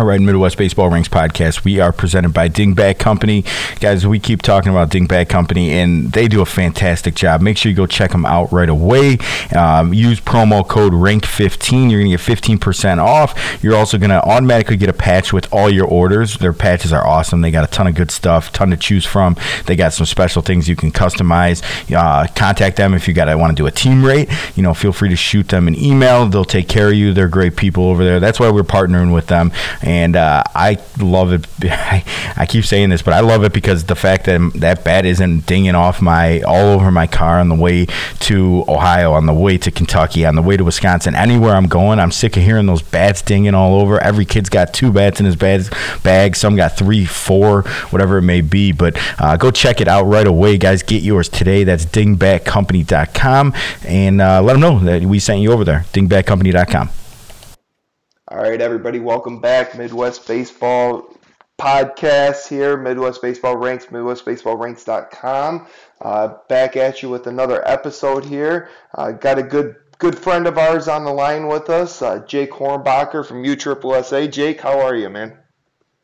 All right, Midwest Baseball Ranks podcast. We are presented by Dingbat Company. Guys, we keep talking about Dingbat Company, and they do a fantastic job. Make sure you go check them out right away. Um, use promo code RANK15. You're going to get 15% off. You're also going to automatically get a patch with all your orders. Their patches are awesome. They got a ton of good stuff, ton to choose from. They got some special things you can customize. Uh, contact them if you got want to do a team rate. You know, feel free to shoot them an email. They'll take care of you. They're great people over there. That's why we're partnering with them uh, I love it. I, keep saying this, but I love it because the fact that that bat isn't dinging off my all over my car on the way to Ohio, on the way to Kentucky, on the way to Wisconsin, anywhere I'm going. I'm sick of hearing those bats dinging all over. Every kid's got two bats in his bag. Some got three, four, whatever it may be. But uh, go check it out right away, guys. Get yours today. That's dingbatcompany.com and uh, let them know that we sent you over there. Dingbatcompany.com. All right, everybody, welcome back. Midwest Baseball podcast here. Midwest Baseball Ranks, MidwestBaseballRanks.com. Uh, back at you with another episode here. Uh, got a good good friend of ours on the line with us, uh, Jake Hornbacher from USSSA. Jake, how are you, man?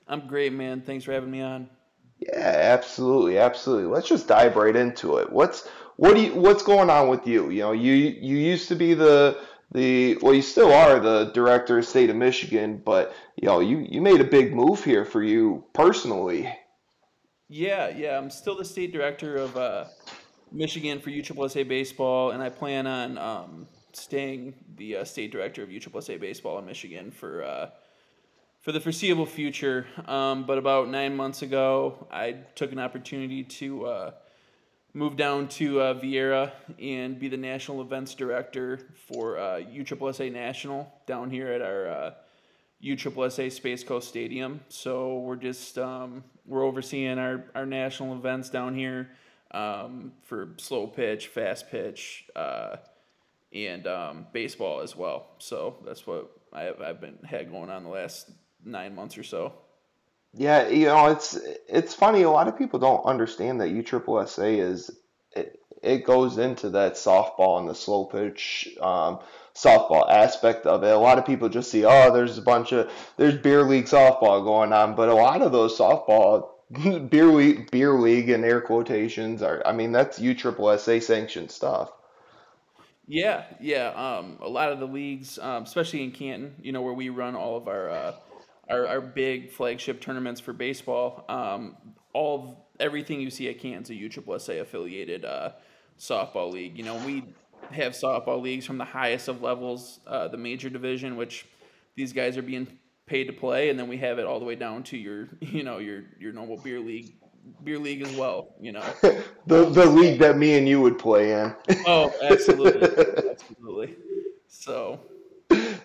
I'm great, man. Thanks for having me on. Yeah, absolutely, absolutely. Let's just dive right into it. What's what do you what's going on with you? You know, you you used to be the the well, you still are the director of state of Michigan, but you know, you you made a big move here for you personally. Yeah, yeah, I'm still the state director of uh, Michigan for USSSA baseball, and I plan on um, staying the uh, state director of USSSA baseball in Michigan for uh, for the foreseeable future. Um, but about nine months ago, I took an opportunity to uh, move down to uh, Viera and be the national events director for uh, USSSA National down here at our uh, USSSA Space Coast Stadium. So we're just um, we're overseeing our, our national events down here um, for slow pitch, fast pitch, uh, and um, baseball as well. So that's what I have, I've been had going on the last nine months or so. Yeah, you know, it's it's funny. A lot of people don't understand that USSSA is it, it goes into that softball and the slow pitch um, softball aspect of it. A lot of people just see, oh, there's a bunch of there's beer league softball going on, but a lot of those softball beer league beer league and air quotations are. I mean, that's USSSA sanctioned stuff. Yeah, yeah. Um, a lot of the leagues, um, especially in Canton, you know, where we run all of our uh, our, our big flagship tournaments for baseball. Um, all of, everything you see at Canton's a affiliated uh, softball league. You know, we have softball leagues from the highest of levels, uh, the major division, which these guys are being paid to play, and then we have it all the way down to your, you know, your your normal beer league beer league as well. You know, the the league that me and you would play in. oh, absolutely, absolutely. So,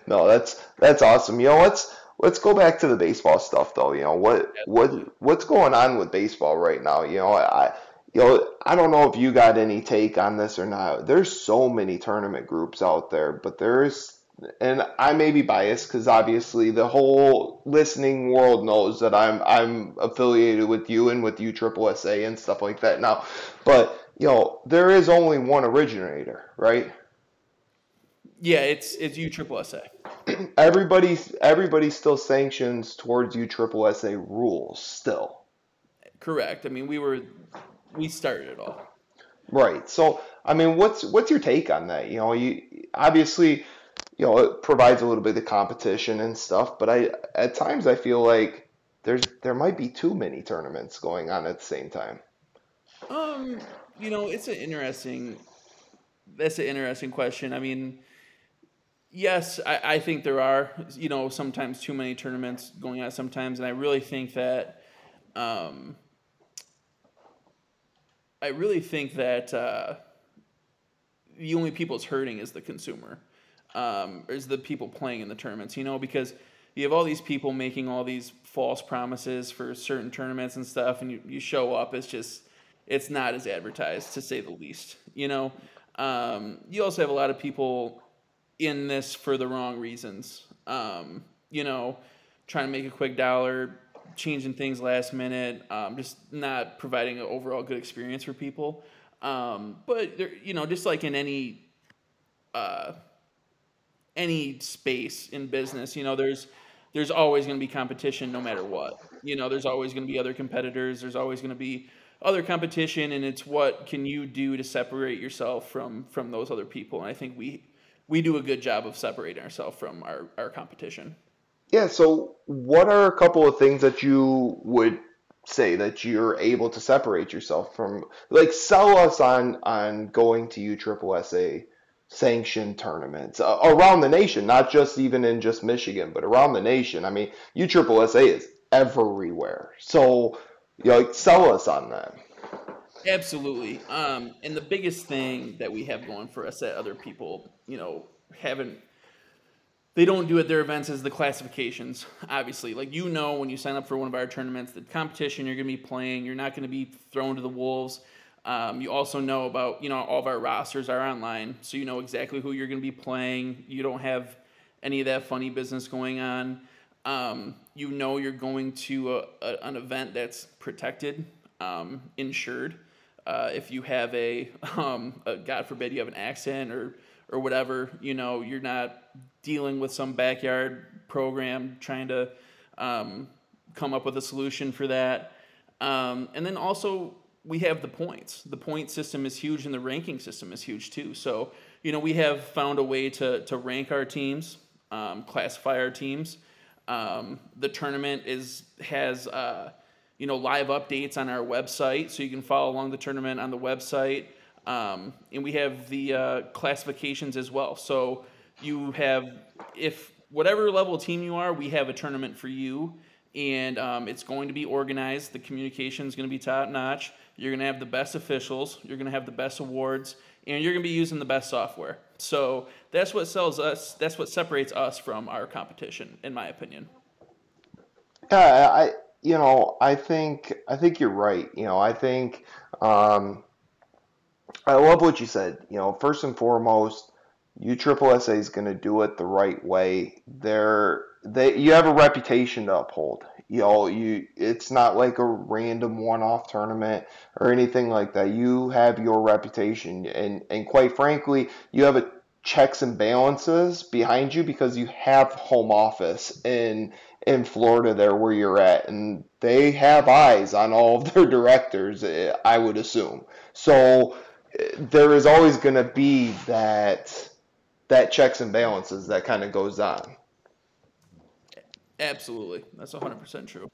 no, that's that's awesome. You know, let's let's go back to the baseball stuff though. You know what what what's going on with baseball right now? You know I you know I don't know if you got any take on this or not. There's so many tournament groups out there, but there's and I may be biased because obviously the whole listening world knows that I'm I'm affiliated with you and with USSSA and stuff like that now. But you know there is only one originator, right? Yeah, it's it's USSSA. everybody everybody still sanctions towards USSSA rules still. Correct. I mean, we were we started it all. Right. So, I mean, what's what's your take on that? You know, you obviously, you know, it provides a little bit of competition and stuff, but I at times I feel like there's there might be too many tournaments going on at the same time. Um, you know, it's an interesting that's an interesting question. I mean, Yes, I, I think there are, you know, sometimes too many tournaments going on sometimes, and I really think that, um, I really think that uh, the only people it's hurting is the consumer, um, is the people playing in the tournaments, you know, because you have all these people making all these false promises for certain tournaments and stuff, and you, you show up, it's just, it's not as advertised, to say the least, you know. Um, you also have a lot of people in this for the wrong reasons. Um, you know, trying to make a quick dollar, changing things last minute, um, just not providing an overall good experience for people. Um, but there, you know, just like in any uh, any space in business, you know, there's there's always going to be competition no matter what. You know, there's always going to be other competitors. There's always going to be other competition, and it's what can you do to separate yourself from from those other people. And I think we we do a good job of separating ourselves from our our competition. Yeah. So, what are a couple of things that you would say that you're able to separate yourself from? Like, sell us on on going to USSSA sanctioned tournaments uh, around the nation, not just even in just Michigan, but around the nation. I mean, USSSA is everywhere. So, you know, like, sell us on that. Absolutely. Um, and the biggest thing that we have going for us that other people, you know, haven't they don't do at their events is the classifications. Obviously, like you know, when you sign up for one of our tournaments, the competition you're going to be playing, you're not going to be thrown to the wolves. Um, you also know about, you know, all of our rosters are online, so you know exactly who you're going to be playing. You don't have any of that funny business going on. Um, you know you're going to a, a, an event that's protected, um, insured. Uh, if you have a, um, a, God forbid, you have an accident or or whatever, you know, you're not dealing with some backyard program trying to um, come up with a solution for that. Um, and then also we have the points. The point system is huge, and the ranking system is huge too. So you know we have found a way to to rank our teams, um, classify our teams. Um, the tournament is has uh, you know live updates on our website, so you can follow along the tournament on the website. Um, and we have the uh, classifications as well. So you have if whatever level team you are, we have a tournament for you and um, it's going to be organized. The communication is going to be top notch. You're going to have the best officials. You're going to have the best awards, and you're going to be using the best software. So that's what sells us. That's what separates us from our competition, in my opinion. Yeah, I you know I think I think you're right. You know I think um, I love what you said. You know, first and foremost, USSSA is going to do it the right way. They're they you have a reputation to uphold. You know, you it's not like a random one-off tournament or anything like that. You have your reputation, and and quite frankly, you have a checks and balances behind you because you have home office in in Florida there where you're at, and they have eyes on all of their directors. Eh, I would assume so. Eh, there is always going to be that that checks and balances that kind of goes on. Absolutely, that's 100% true.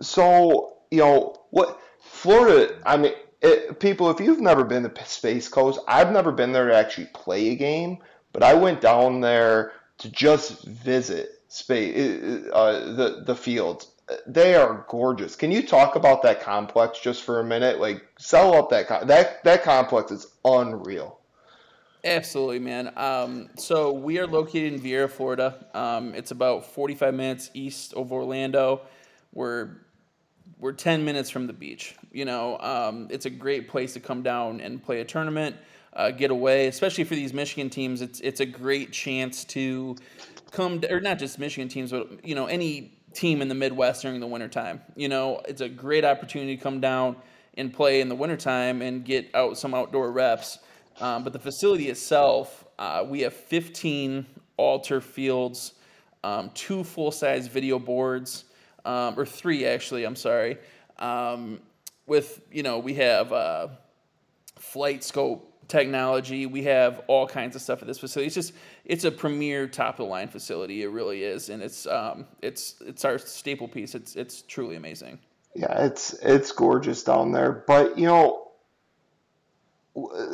So you know what Florida? I mean, it, people, if you've never been to Space Coast, I've never been there to actually play a game, but I went down there to just visit space, uh, the the fields. They are gorgeous. Can you talk about that complex just for a minute? Like, sell up that that that complex is unreal. Absolutely, man. Um, so we are located in Viera, Florida. Um, it's about 45 minutes east of Orlando. We're we're 10 minutes from the beach. You know, um, it's a great place to come down and play a tournament, uh, get away. Especially for these Michigan teams, it's it's a great chance to come, or not just Michigan teams, but you know any team in the Midwest during the wintertime. You know, it's a great opportunity to come down and play in the wintertime and get out some outdoor reps. Um, but the facility itself, uh, we have 15 altar fields, um, two full size video boards, um, or three actually, I'm sorry. Um, with, you know, we have uh, flight scope technology. We have all kinds of stuff at this facility. It's just it's a premier top of the line facility. It really is, and it's um, it's it's our staple piece. It's it's truly amazing. Yeah, it's it's gorgeous down there. But you know,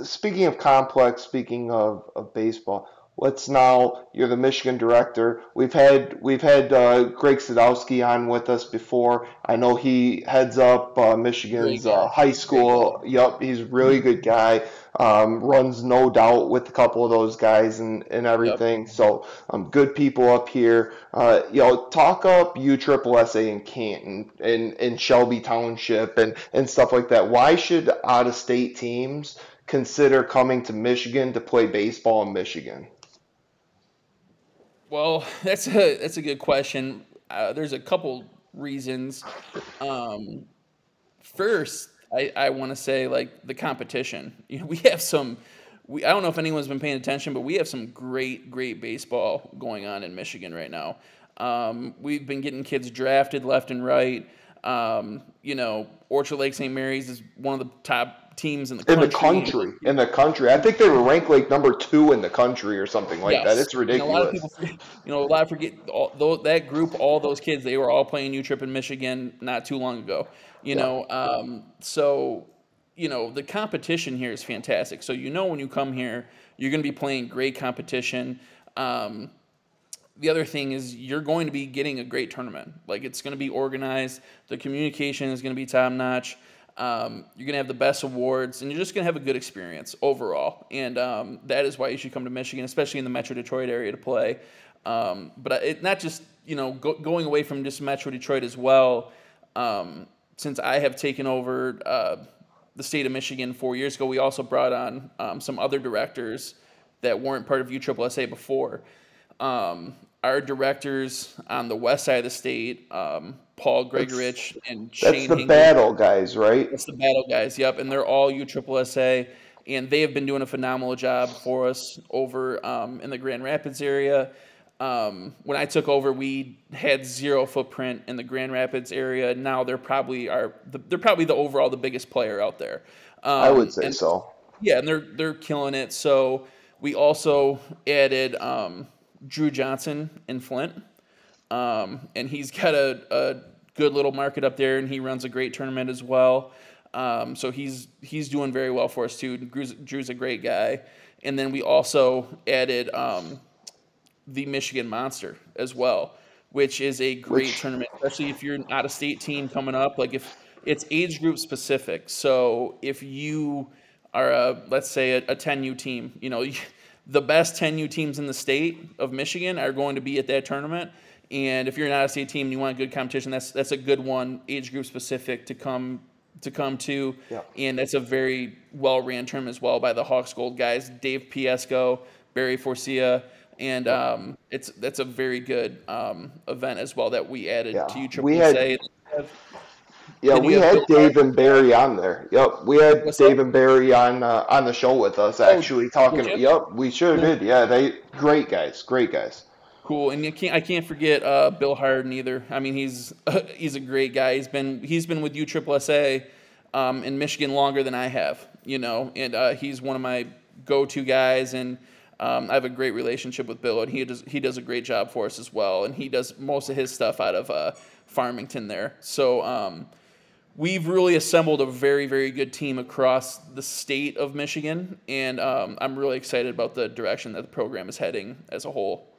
speaking of complex, speaking of, of baseball, let's now you're the Michigan director. We've had we've had uh, Greg Sadowski on with us before. I know he heads up uh, Michigan's uh, high school. Yep, he's a really good guy. Um, runs no doubt with a couple of those guys and, and everything. Yep. So um, good people up here. Uh, you know, talk up U Triple SA in Canton and, and Shelby Township and, and stuff like that. Why should out of state teams consider coming to Michigan to play baseball in Michigan? Well, that's a that's a good question. Uh, there's a couple reasons. Um, first, I, I want to say like the competition. You know, we have some. We I don't know if anyone's been paying attention, but we have some great great baseball going on in Michigan right now. Um, we've been getting kids drafted left and right. Um, you know, Orchard Lake St. Mary's is one of the top teams in the in country. the country. In the country, I think they were ranked like number two in the country or something like Yes. that. It's And a lot of ridiculous. people, you know, a lot of forget all, that group, all those kids, they were all playing U Trip in Michigan not too long ago. You Yeah. know, um, so you know the competition here is fantastic. So you know when you come here, you're going to be playing great competition. Um, the other thing is you're going to be getting a great tournament. Like it's going to be organized. The communication is going to be top notch. Um, you're going to have the best awards, and you're just going to have a good experience overall. And um, that is why you should come to Michigan, especially in the Metro Detroit area, to play. Um, but it not just you know go, going away from just Metro Detroit as well. Um, since I have taken over uh, the state of Michigan four years ago, we also brought on um, some other directors that weren't part of USSSA before. Um, our directors on the west side of the state, Paul Gregorich and That's the Hinkle, battle, guys, right? that's the battle guys. Yep, and they're all USSSA, and they have been doing a phenomenal job for us over um, in the Grand Rapids area. Um, when I took over, we had zero footprint in the Grand Rapids area. Now they're probably are the, they're probably the overall the biggest player out there. Um, I would say and- so. yeah, and they're they're killing it. So we also added um, Drew Johnson in Flint, um, and he's got a, a good little market up there, and he runs a great tournament as well. Um, so he's he's doing very well for us too. Drew's, Drew's a great guy, and then we also added um, the Michigan Monster as well, which is a great tournament, especially if you're an out of state team coming up. Like if it's age group specific. So if you are a let's say a, a 10U team, you know, the best 10U teams in the state of Michigan are going to be at that tournament. And if you're an out of state team and you want a good competition, that's that's a good one, age group specific to come to come to. Yeah. And that's a very well ran tournament as well by the Hawks Gold guys, Dave Piesco, Barry Forcia. And um, it's that's a very good um, event as well that we added Yeah. to you We had- say. Yeah, we had Bill Dave and Barry on there. Yep, we had What's Dave and Barry on uh, on the show with us actually talking. Yep, we sure did. Yeah, they great guys, great guys. Cool, and you can't I can't forget uh, Bill Harden either. I mean, he's he's a great guy. He's been he's been with USSSA um, in Michigan longer than I have, you know, and uh, he's one of my go-to guys, and um, I have a great relationship with Bill, and he does he does a great job for us as well, and he does most of his stuff out of uh, Farmington there. So um, we've really assembled a very very good team across the state of Michigan, and um, I'm really excited about the direction that the program is heading as a whole.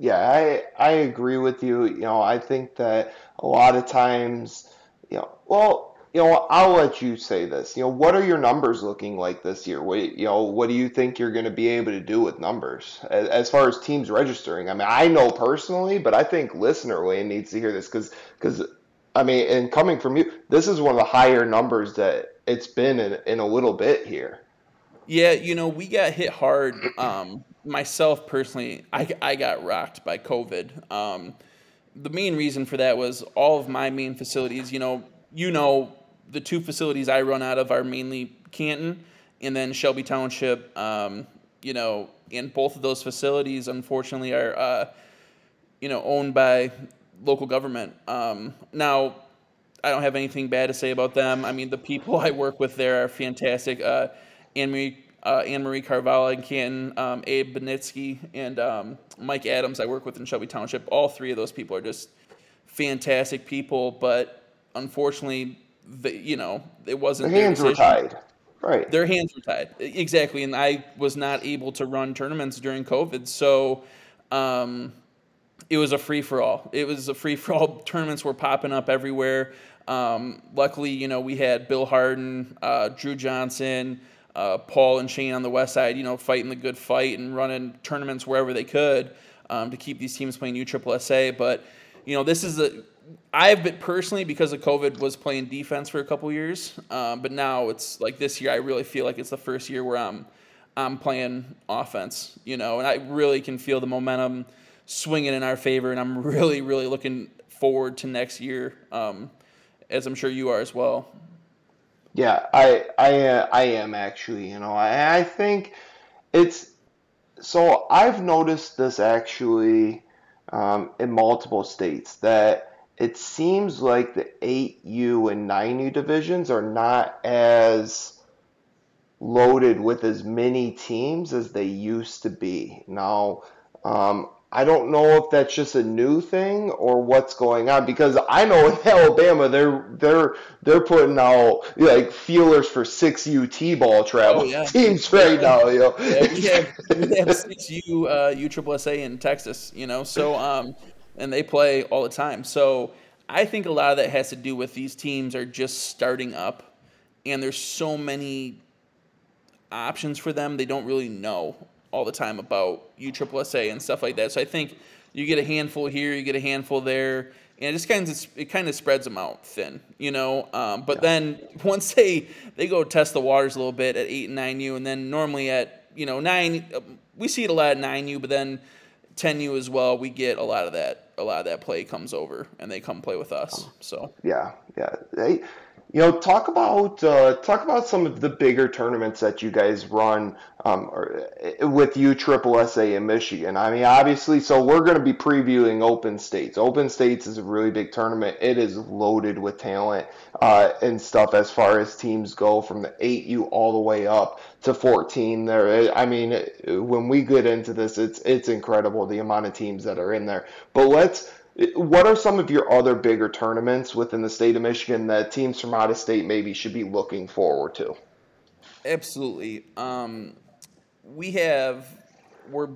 Yeah, I I agree with you. You know, I think that a lot of times, you know, well, you know, I'll let you say this. You know, what are your numbers looking like this year? What you know, what do you think you're going to be able to do with numbers as, as far as teams registering? I mean, I know personally, but I think listener Wayne needs to hear this because because I mean, and coming from you, this is one of the higher numbers that it's been in in a little bit here. Yeah, you know, we got hit hard. Um, myself personally, I, I got rocked by COVID. Um, the main reason for that was all of my main facilities. You know, you know, the two facilities I run out of are mainly Canton and then Shelby Township. Um, you know, and both of those facilities, unfortunately, are uh, you know owned by local government. Um, now, I don't have anything bad to say about them. I mean, the people I work with there are fantastic. Uh, Anne Marie, uh, Anne Marie Carvalho in Canton, um, Abe Benitsky, and um, Mike Adams. I work with in Shelby Township. All three of those people are just fantastic people, but unfortunately, the, you know, it wasn't Their their hands were tied. Right. their hands were tied exactly and i was not able to run tournaments during covid so um, it was a free-for-all it was a free-for-all tournaments were popping up everywhere um, luckily you know we had bill harden uh, drew johnson uh, paul and shane on the west side you know fighting the good fight and running tournaments wherever they could um, to keep these teams playing USSSA. but you know this is a I've been personally because of COVID was playing defense for a couple years, um, but now it's like this year. I really feel like it's the first year where I'm I'm playing offense, you know, and I really can feel the momentum swinging in our favor, and I'm really really looking forward to next year, um, as I'm sure you are as well. Yeah, I I uh, I am actually, you know. I I think it's so I've noticed this actually um, in multiple states that it seems like the 8U and 9U divisions are not as loaded with as many teams as they used to be. Now, um, I don't know if that's just a new thing or what's going on because I know in Alabama they're they're they're putting out like feelers for six U T-ball travel oh, yeah. teams right now. You know, yeah, we have we have six U uh, USSSA in Texas. You know, so um, and they play all the time. So I think a lot of that has to do with these teams are just starting up, and there's so many options for them they don't really know all the time about USSSA and stuff like that. So I think you get a handful here, you get a handful there, and it just kind of it kind of spreads them out thin, you know. Um, but yeah. then once they they go test the waters a little bit at eight and nine U, and then normally at you know nine, we see it a lot at nine U, but then ten U as well. We get a lot of that a lot of that play comes over, and they come play with us. So yeah, yeah. They, you know, talk about uh, talk about some of the bigger tournaments that you guys run um, or, uh, with U Triple SA in Michigan. I mean, obviously, so we're going to be previewing Open States. Open States is a really big tournament. It is loaded with talent uh, and stuff as far as teams go, from the eight U all the way up to 14. There, I mean, when we get into this, it's it's incredible the amount of teams that are in there. But let's what are some of your other bigger tournaments within the state of Michigan that teams from out of state maybe should be looking forward to? Absolutely. Um, we have, we're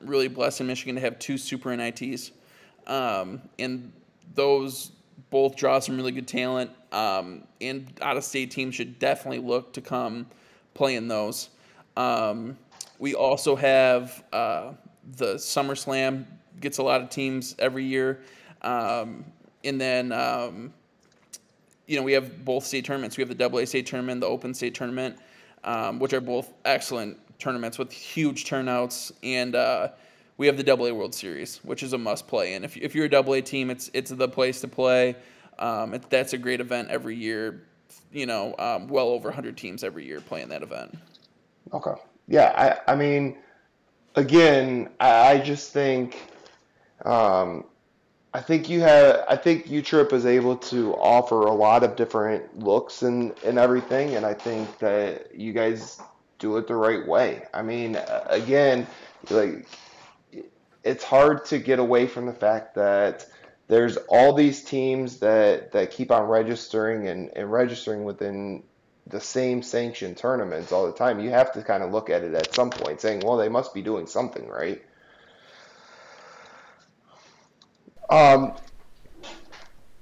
really blessed in Michigan to have two super NITs. Um, and those both draw some really good talent. Um, and out of state teams should definitely look to come play in those. Um, we also have uh, the SummerSlam gets a lot of teams every year. Um, and then, um, you know, we have both state tournaments. We have the AA state tournament, the Open state tournament, um, which are both excellent tournaments with huge turnouts. And uh, we have the AA World Series, which is a must play. And if, if you're a AA team, it's it's the place to play. Um, it, that's a great event every year. You know, um, well over 100 teams every year playing that event. Okay. Yeah, I, I mean, again, I, I just think um, I think you have. I think UTRIP is able to offer a lot of different looks and and everything, and I think that you guys do it the right way. I mean, again, like it's hard to get away from the fact that there's all these teams that that keep on registering and, and registering within the same sanctioned tournaments all the time. You have to kind of look at it at some point, saying, well, they must be doing something right. Um,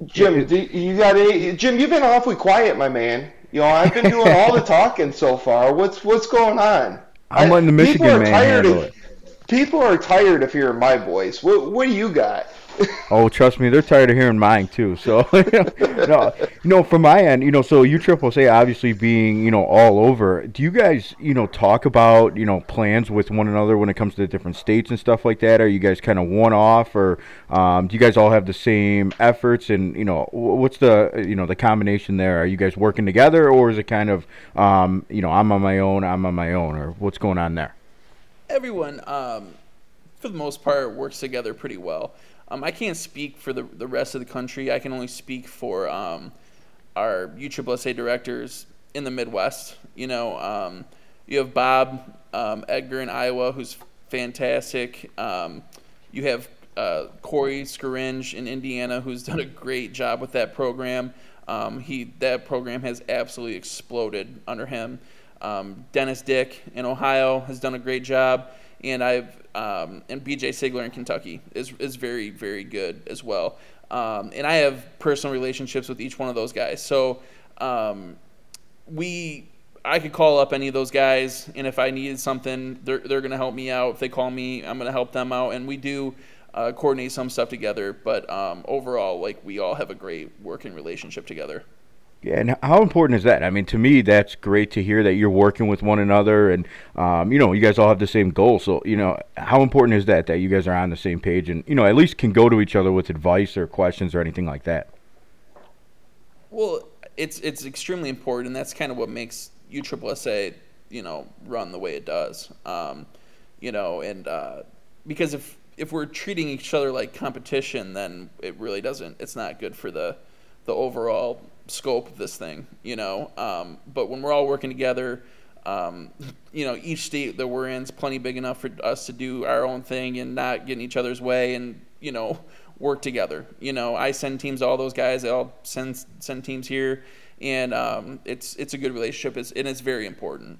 Jim, you got any? Jim, you've been awfully quiet, my man. You know, I've been doing all the talking so far. What's what's going on? I'm letting the Michigan man handle of, it. People are tired of hearing my voice. What what do you got? Oh, trust me, they're tired of hearing mine too. So, no, you know, from my end, you know, so U Triple SA obviously being, you know, all over. Do you guys, you know, talk about, you know, plans with one another when it comes to the different states and stuff like that? Are you guys kind of one off, or um, do you guys all have the same efforts? And you know, what's the, you know, the combination there? Are you guys working together, or is it kind of, um, you know, I'm on my own, I'm on my own, or what's going on there? Everyone, um, for the most part, works together pretty well. Um, I can't speak for the, the rest of the country. I can only speak for um, our USSSA directors in the Midwest. You know, um, you have Bob um, Edgar in Iowa, who's fantastic. Um, you have uh, Corey Scaringe in Indiana, who's done a great job with that program. Um, he that program has absolutely exploded under him. Dennis Dick in Ohio has done a great job, and I've um, and BJ Sigler in Kentucky is is very very good as well. Um, and I have personal relationships with each one of those guys. So um, we I could call up any of those guys, and if I needed something, they're they're gonna help me out. If they call me, I'm gonna help them out, and we do. Uh, coordinate some stuff together, but um, overall, like we all have a great working relationship together. And how important is that? I mean, to me, that's great to hear that you're working with one another, and um, you know, you guys all have the same goal. So, you know, how important is that that you guys are on the same page, and you know, at least can go to each other with advice or questions or anything like that. Well, it's it's extremely important, and that's kind of what makes USSSA, you know, run the way it does. Um, you know, and uh, because if if we're treating each other like competition, then it really doesn't. It's not good for the the overall scope of this thing, you know. Um, but when we're all working together, um, you know, each state that we're in is plenty big enough for us to do our own thing and not get in each other's way, and you know, work together. You know, I send teams to all those guys. They all send send teams here, and um, it's it's a good relationship. It's, and it's very important.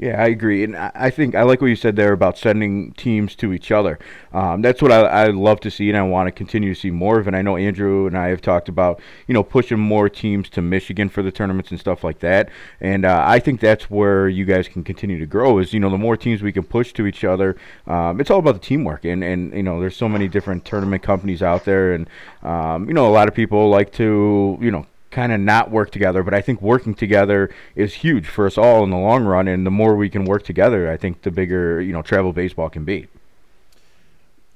Yeah, I agree, and I think I like what you said there about sending teams to each other. Um, that's what I, I love to see, and I want to continue to see more of. And I know Andrew and I have talked about, you know, pushing more teams to Michigan for the tournaments and stuff like that. And uh, I think that's where you guys can continue to grow. Is you know, the more teams we can push to each other, um, it's all about the teamwork. And and you know, there's so many different tournament companies out there, and um, you know, a lot of people like to, you know kind of not work together. But I think working together is huge for us all in the long run. And the more we can work together, I think the bigger you know travel baseball can be.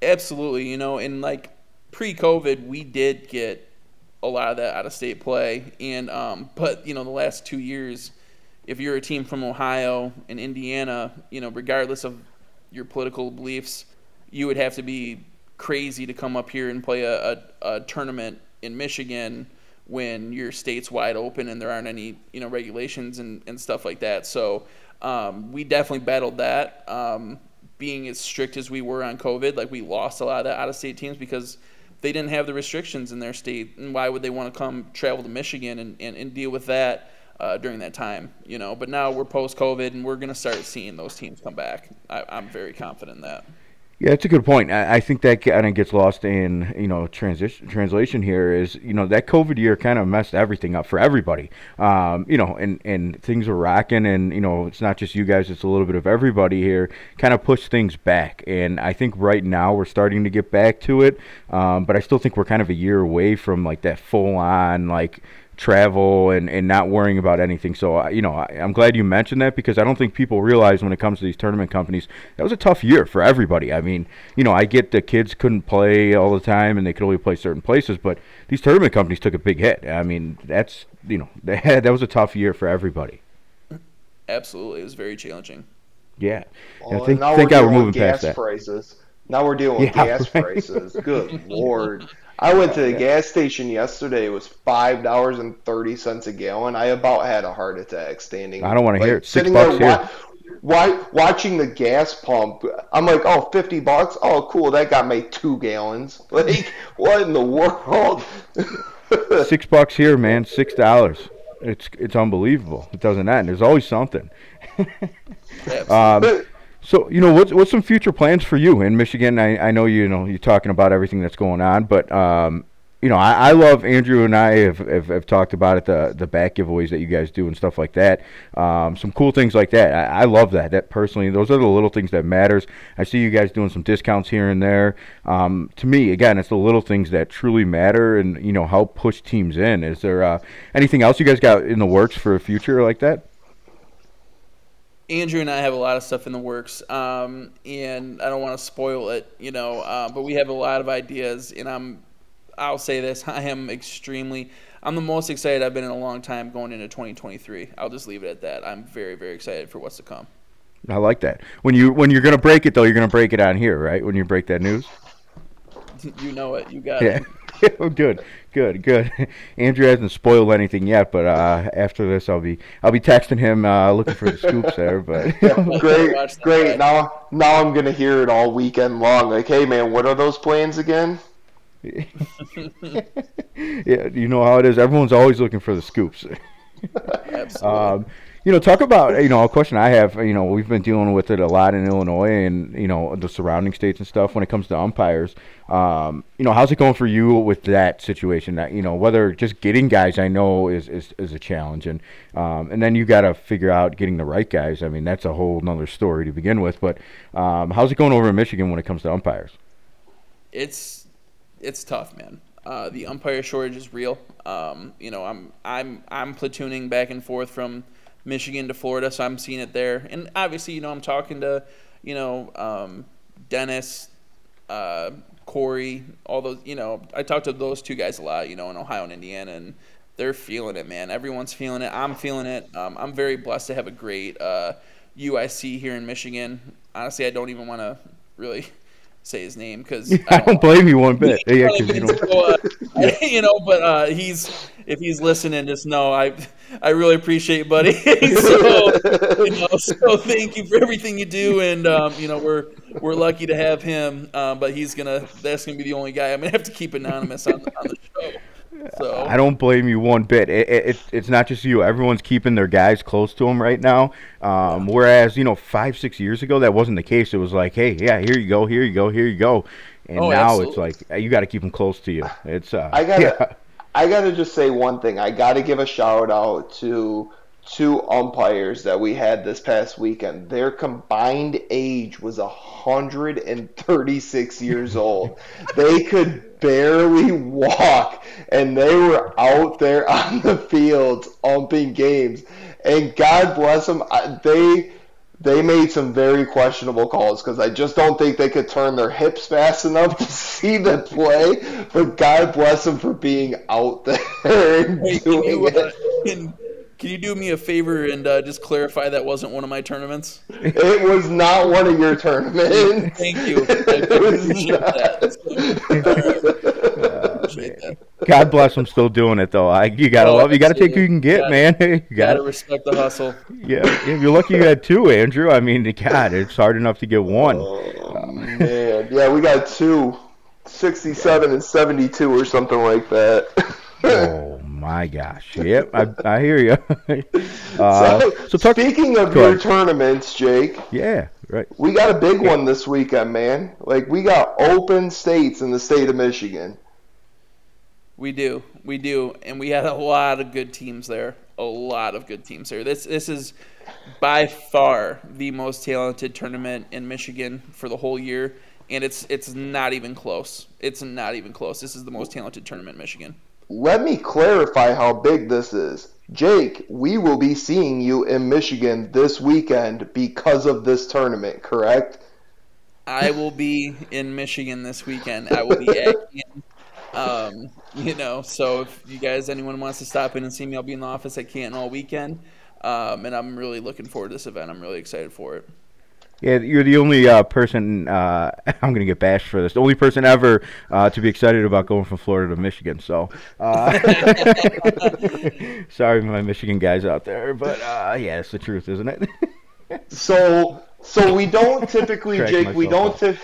Absolutely, you know, and like pre-COVID, we did get a lot of that out of state play, and um, but you know the last two years, if you're a team from Ohio and Indiana, you know, regardless of your political beliefs, you would have to be crazy to come up here and play a, a, a tournament in Michigan when your state's wide open and there aren't any you know regulations and, and stuff like that. So um, we definitely battled that. Um, being as strict as we were on COVID, like we lost a lot of the out of state teams because they didn't have the restrictions in their state, and why would they want to come travel to Michigan and, and, and deal with that uh, during that time? You know, but now we're post COVID and we're gonna start seeing those teams come back. I, I'm very confident in that. Yeah, that's a good point. I, I think that kind of gets lost in you know transition translation here. Is you know that COVID year kind of messed everything up for everybody. Um, you know, and and things were rocking, and you know it's not just you guys; it's a little bit of everybody here. Kind of pushed things back, and I think right now we're starting to get back to it. Um, but I still think we're kind of a year away from like that full on like travel and, and not worrying about anything. So, you know, I, am glad you mentioned that because I don't think people realize when it comes to these tournament companies, that was a tough year for everybody. I mean, you know, I get the kids couldn't play all the time and they could only play certain places, but these tournament companies took a big hit. I mean, that's, you know, that that was a tough year for everybody. Absolutely. It was very challenging. Yeah. Well, I think, think we're, we're moving past that. Prices. Now we're dealing with yeah, gas right. prices. Good lord. I went to the gas station yesterday. It was five dollars and thirty cents a gallon. I about had a heart attack standing. I don't want to like, hear it. Six bucks there, here. Why, watching the gas pump, I'm like, oh, 50 bucks? Oh, cool. That got me two gallons. Like, what in the world? Six bucks here, man. Six dollars. It's it's unbelievable. It doesn't end. There's always something. um, so you know what's what's some future plans for you in Michigan? I, I know you know you're talking about everything that's going on, but um, you know I, I love Andrew and I have, have, have, talked about it the the back giveaways that you guys do and stuff like that. Um, some cool things like that. I, I, love that. That personally, those are the little things that matters. I see you guys doing some discounts here and there. Um, to me, again, it's the little things that truly matter and you know help push teams in. Is there uh, anything else you guys got in the works for a future like that? Andrew and I have a lot of stuff in the works, um, and I don't want to spoil it, you know. Uh, but we have a lot of ideas, and I'm, I'll say this: I am extremely, I'm the most excited I've been in a long time going into 2023. I'll just leave it at that. I'm very, very excited for what's to come. I like that. When you when you're gonna break it though, you're gonna break it on here, right? When you break that news. You know it. You got yeah. it. oh, good, good, good. Andrew hasn't spoiled anything yet, but uh, after this, I'll be I'll be texting him uh, looking for the scoops there. But great, great. Now, now I'm gonna hear it all weekend long. Like, hey man, what are those plans again? yeah, you know how it is. Everyone's always looking for the scoops. Absolutely. Um, you know, talk about you know a question I have. You know, we've been dealing with it a lot in Illinois and you know the surrounding states and stuff when it comes to umpires. Um, you know, how's it going for you with that situation? That you know, whether just getting guys, I know is is, is a challenge, and um, and then you got to figure out getting the right guys. I mean, that's a whole nother story to begin with. But um, how's it going over in Michigan when it comes to umpires? It's it's tough, man. Uh, the umpire shortage is real. Um, you know, I'm I'm I'm platooning back and forth from Michigan to Florida, so I'm seeing it there. And obviously, you know, I'm talking to, you know, um, Dennis, uh, Corey, all those. You know, I talk to those two guys a lot. You know, in Ohio and Indiana, and they're feeling it, man. Everyone's feeling it. I'm feeling it. Um, I'm very blessed to have a great uh, UIC here in Michigan. Honestly, I don't even want to really say his name because I don't blame you one bit. Yeah, you don't- so, uh, you know, but uh, he's if he's listening, just know I I really appreciate you, buddy. so, you know, so thank you for everything you do, and um, you know we're we're lucky to have him. Um, but he's gonna that's gonna be the only guy I'm gonna have to keep anonymous on, on the show. So I don't blame you one bit. It, it, it, it's not just you. Everyone's keeping their guys close to them right now. Um, whereas, you know, five, six years ago, that wasn't the case. It was like, hey, yeah, here you go, here you go, here you go. And Oh, now absolutely. it's like uh, you got to keep them close to you. It's uh, I gotta, yeah. I gotta just say one thing. I gotta give a shout out to two umpires that we had this past weekend. Their combined age was hundred and thirty-six years old. they could barely walk, and they were out there on the fields umping games. And God bless them. They they made some very questionable calls because I just don't think they could turn their hips fast enough to see the play. But God bless them for being out there and doing it. Can, can you do me a favor and uh, just clarify that wasn't one of my tournaments? It was not one of your tournaments. Thank you. I It was appreciate not. that. Appreciate that. God bless them still doing it though. I, you gotta Oh, love. You gotta take who you can get, Gotta- man. you Gotta gotta, respect the hustle. yeah, yeah. You're lucky you had two, Andrew. I mean, God, it's hard enough to get one. Oh, man. Yeah, we got two. 67 and 72 or something like that. Oh my gosh. Yep, I, I hear you. uh, so, so talk. speaking of your ahead. tournaments, Jake, Yeah, right. we got a big one this weekend, man. Like, we got open states in the state of Michigan. We do, we do, and we had a lot of good teams there. A lot of good teams there. This this is by far the most talented tournament in Michigan for the whole year, and it's it's not even close. It's not even close. This is the most talented tournament in Michigan. Let me clarify how big this is. Jake, we will be seeing you in Michigan this weekend because of this tournament, correct? I will be in Michigan this weekend. I will be at Um, you know, so if you guys, anyone wants to stop in and see me, I'll be in the office at Canton all weekend. Um, and I'm really looking forward to this event. I'm really excited for it. Yeah, you're the only uh, person. Uh, I'm gonna get bashed for this. The only person ever uh, to be excited about going from Florida to Michigan. So, uh, sorry, my Michigan guys out there, but uh, yeah, it's the truth, isn't it? So, so we don't typically, Jake. We don't. Tip-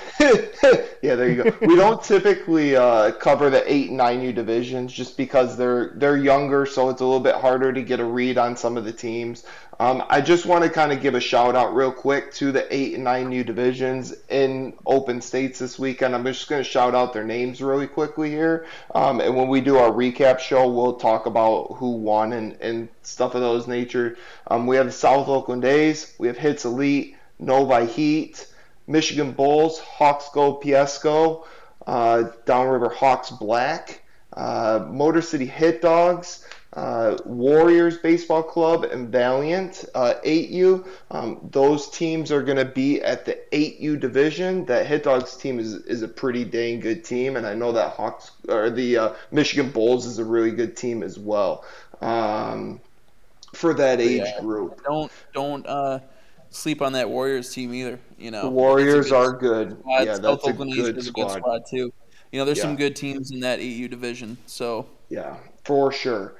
yeah, there you go. We don't typically uh, cover the eight and nine U divisions just because they're they're younger, so it's a little bit harder to get a read on some of the teams. Um, I just want to kind of give a shout out real quick to the eight and nine U divisions in open states this weekend. I'm just going to shout out their names really quickly here, um, and when we do our recap show, we'll talk about who won and and stuff of those nature. Um, we have the South Oakland A's, we have Hits Elite, Novi Heat, Michigan Bulls, Hawks Go Piesco, uh, Downriver Hawks Black, uh, Motor City Hit Dogs, uh, Warriors Baseball Club, and Valiant uh, 8U. Um, those teams are going to be at the 8U division. That Hit Dogs team is, is a pretty dang good team, and I know that Hawks or the uh, Michigan Bulls is a really good team as well. Um, for that age Yeah. group, Don't don't uh, sleep on that Warriors team either. You know, the Warriors good are good. squad. Yeah, South that's a Oakland A's good is a good squad. too. You know, there's Yeah. some good teams in that 8U division. So Yeah, for sure.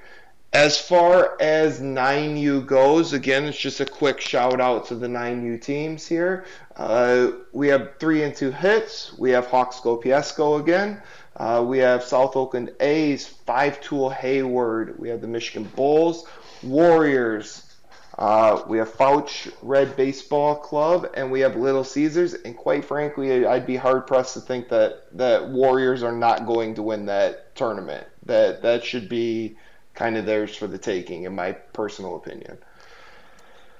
As far as 9U goes, again, it's just a quick shout out to the 9U teams here. Uh, we have three and two hits. We have Hawks Go Piesco again. Uh, we have South Oakland A's, Five Tool Hayward. We have the Michigan Bulls, Warriors. Uh, we have Fouch Red Baseball Club, and we have Little Caesars. And quite frankly, I'd be hard pressed to think that that Warriors are not going to win that tournament. That that should be kind of theirs for the taking, in my personal opinion.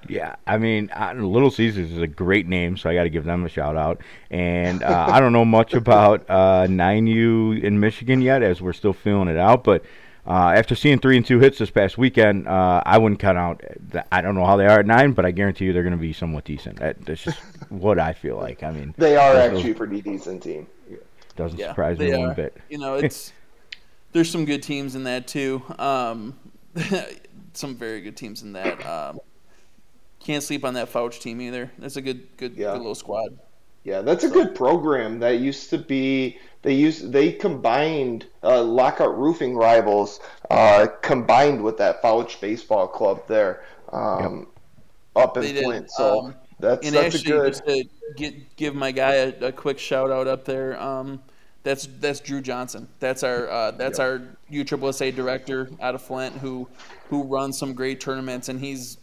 Yeah, I mean, uh, Little Caesars is a great name, so I got to give them a shout out. And uh, I don't know much about uh, 9U in Michigan yet, as we're still feeling it out. But uh, after seeing three and two hits this past weekend, uh, I wouldn't count out. The, I don't know how they are at nine, but I guarantee you they're going to be somewhat decent. That, that's just what I feel like. I mean, They are actually a pretty decent team. doesn't yeah, surprise they me one are. bit. You know, it's there's some good teams in that too. Um, some very good teams in that. Um, can't sleep on that Fouch team either. That's a good, good, Yeah. good little squad. Yeah, that's a so. good program. That used to be they used they combined uh, lockout roofing rivals uh, combined with that Fouch baseball club there um, yep. up in they Flint. Did. So um, that's and that's actually, a good. Just to get, give my guy a, a, quick shout out up there. Um, that's that's Drew Johnson. That's our uh, that's yep. our USSSA director out of Flint who who runs some great tournaments and he's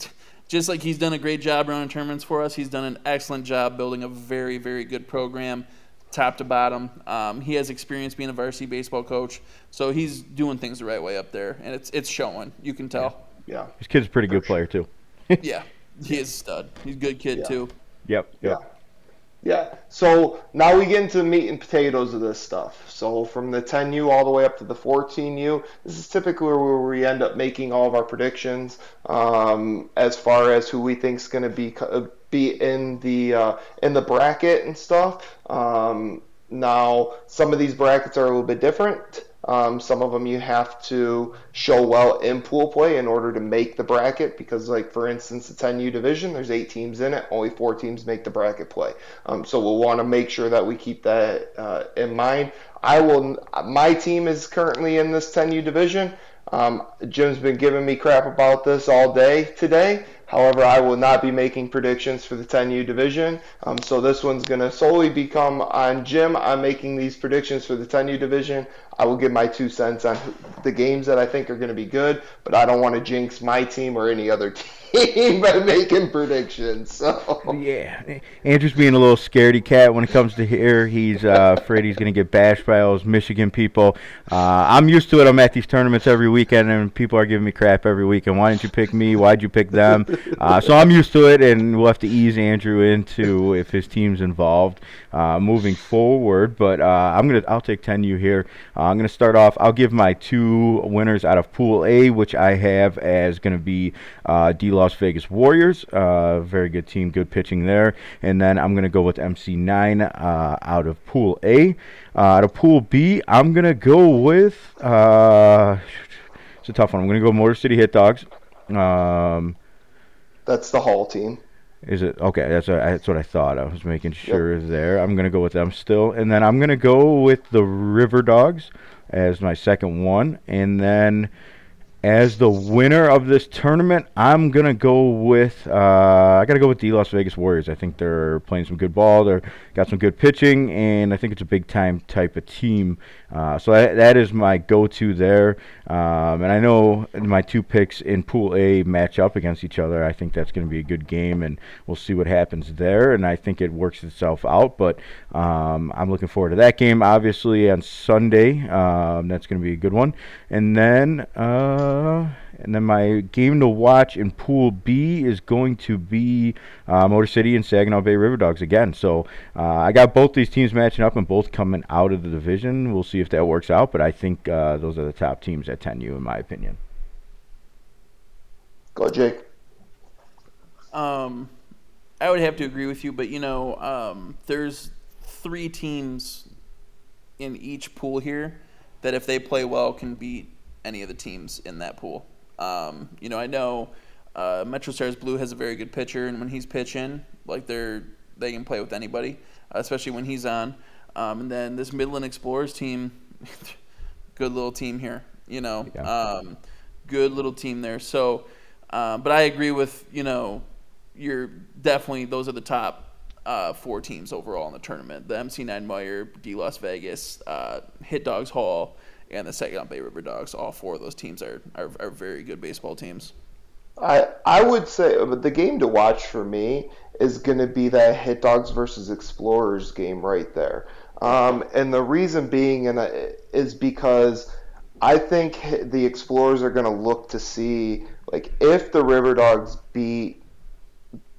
just like he's done a great job running tournaments for us. He's done an excellent job building a very very good program, top to bottom. Um, he has experience being a varsity baseball coach, so he's doing things the right way up there, and it's it's showing. You can tell. Yeah, yeah. his kid's a pretty good player too. yeah, he is stud. He's a good kid yeah. too. Yep. Yep. Yeah. Yeah. So now we get into the meat and potatoes of this stuff. So from the 10U all the way up to the 14U, this is typically where we end up making all of our predictions um, as far as who we think is going to be be in the uh, in the bracket and stuff. Um, now some of these brackets are a little bit different. Um, some of them you have to show well in pool play in order to make the bracket because, like for instance, the 10U division, there's eight teams in it. Only four teams make the bracket play. Um, so we'll want to make sure that we keep that uh, in mind. I will. My team is currently in this 10U division. Um, Jim's been giving me crap about this all day today. However, I will not be making predictions for the 10U division. Um, so this one's going to solely become on Jim. I'm making these predictions for the 10U division. I will give my two cents on the games that I think are going to be good, but I don't want to jinx my team or any other team by making predictions. So. Yeah, Andrew's being a little scaredy cat when it comes to here. He's uh, afraid he's going to get bashed by all those Michigan people. Uh, I'm used to it. I'm at these tournaments every weekend, and people are giving me crap every weekend. Why didn't you pick me? Why'd you pick them? Uh, so I'm used to it, and we'll have to ease Andrew into if his team's involved uh, moving forward. But uh, I'm gonna I'll take 10U here. Uh, I'm gonna start off. I'll give my two winners out of Pool A, which I have as going to be uh, D Las Vegas Warriors. Uh, very good team, good pitching there. And then I'm gonna go with MC9 uh, out of Pool A. out of Pool B, I'm gonna go with. it's a tough one. I'm gonna go Motor City Hit Dogs. Um, That's the Hall team. Is it okay? That's what, that's what I thought. I was making sure yep. there. I'm gonna go with them still, and then I'm gonna go with the River Dogs as my second one, and then as the winner of this tournament, I'm gonna go with uh, I gotta go with the Las Vegas Warriors. I think they're playing some good ball. They're got some good pitching, and I think it's a big time type of team. Uh, so that, that is my go-to there. Um, and I know my two picks in Pool A match up against each other. I think that's going to be a good game, and we'll see what happens there. And I think it works itself out. But um, I'm looking forward to that game. Obviously on Sunday, um, that's going to be a good one. And then. Uh, and then my game to watch in Pool B is going to be uh, Motor City and Saginaw Bay River Dogs again. So uh, I got both these teams matching up and both coming out of the division. We'll see if that works out, but I think uh, those are the top teams at 10U in my opinion. Go, Jake. Um, I would have to agree with you, but you know, um, there's three teams in each pool here that if they play well can beat any of the teams in that pool. Um, you know, I know uh, Metro Stars Blue has a very good pitcher, and when he's pitching, like they're they can play with anybody, especially when he's on. Um, and then this Midland Explorers team, good little team here. You know, yeah. um, good little team there. So, uh, but I agree with you know, you're definitely those are the top uh, four teams overall in the tournament. The MC9 Meyer, D Las Vegas, uh, Hit Dogs Hall, and the Saginaw Bay River Dogs. All four of those teams are, are, are very good baseball teams. I I would say the game to watch for me is going to be that Hit Dogs versus Explorers game right there. Um, and the reason being in a, is because I think the Explorers are going to look to see like if the River Dogs beat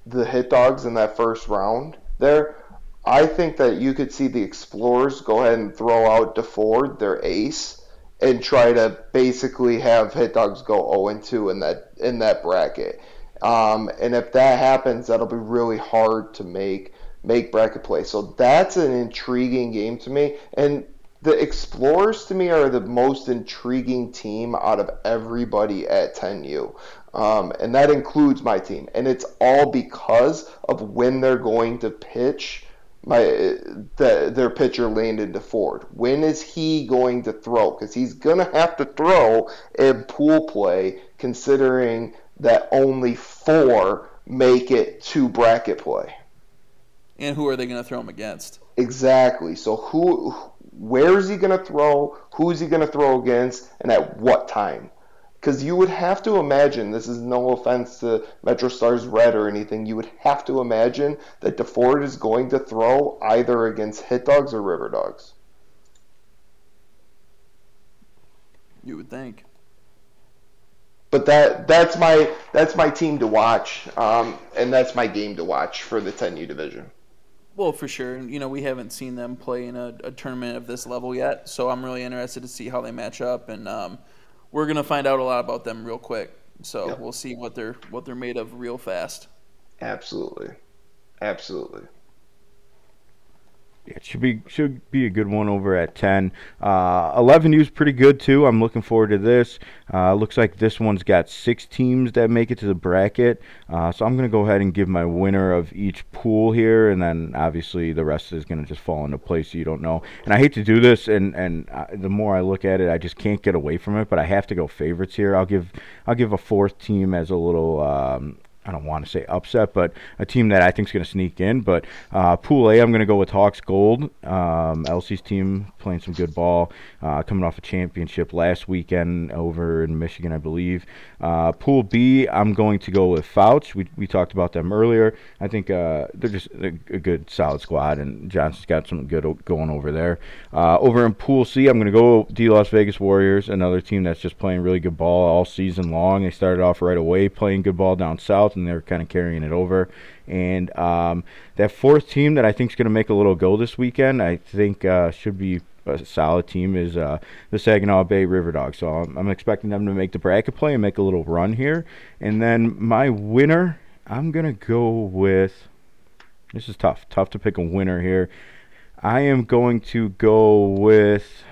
the Hit Dogs in that first round there. I think that you could see the Explorers go ahead and throw out DeFord, their ace, and try to basically have Hit Dogs go 0 and 2 in that in that bracket. Um, and if that happens, that'll be really hard to make make bracket play. So that's an intriguing game to me. And the Explorers to me are the most intriguing team out of everybody at 10U. Um, and that includes my team. And it's all because of when they're going to pitch my the, their pitcher Landon DeFord. When is he going to throw? Because he's gonna have to throw in pool play, considering that only four make it to bracket play. And who are they going to throw him against? Exactly. So who, where is he going to throw? Who is he going to throw against, and at what time? Because you would have to imagine, this is no offense to Metro Stars Red or anything, you would have to imagine that DeFord is going to throw either against Hit Dogs or River Dogs. You would think. But that that's my that's my team to watch, um, and that's my game to watch for the 10U division. Well, for sure. You know, we haven't seen them play in a, a, tournament of this level yet, so I'm really interested to see how they match up, and um, we're gonna find out a lot about them real quick. So yep. we'll see what they're what they're made of real fast. Absolutely, absolutely. It should be should be a good one over at ten. Uh, Eleven U is pretty good too. I'm looking forward to this. Uh, looks like this one's got six teams that make it to the bracket. Uh, so I'm gonna go ahead and give my winner of each pool here, and then obviously the rest is gonna just fall into place. So you don't know. And I hate to do this, and and uh, the more I look at it, I just can't get away from it. But I have to go favorites here. I'll give I'll give a fourth team as a little um, I don't want to say upset, but a team that I think is going to sneak in. But uh, Pool A, I'm going to go with Hawks Gold. Um, Elsie's team playing some good ball, uh, coming off a championship last weekend over in Michigan, I believe. Uh, Pool B, I'm going to go with Fouch. We, we talked about them earlier. I think uh, they're just a, a, good, solid squad, and Johnson's got some good going over there. Uh, over in Pool C, I'm going to go the Las Vegas Warriors, another team that's just playing really good ball all season long. They started off right away playing good ball down south and they're kind of carrying it over. And um, that fourth team that I think is going to make a little go this weekend, I think uh, should be a solid team is uh, the Saginaw Bay River Dogs. So I'm, I'm, expecting them to make the bracket play and make a little run here. And then my winner, I'm going to go with. This is tough. Tough to pick a winner here. I am going to go with.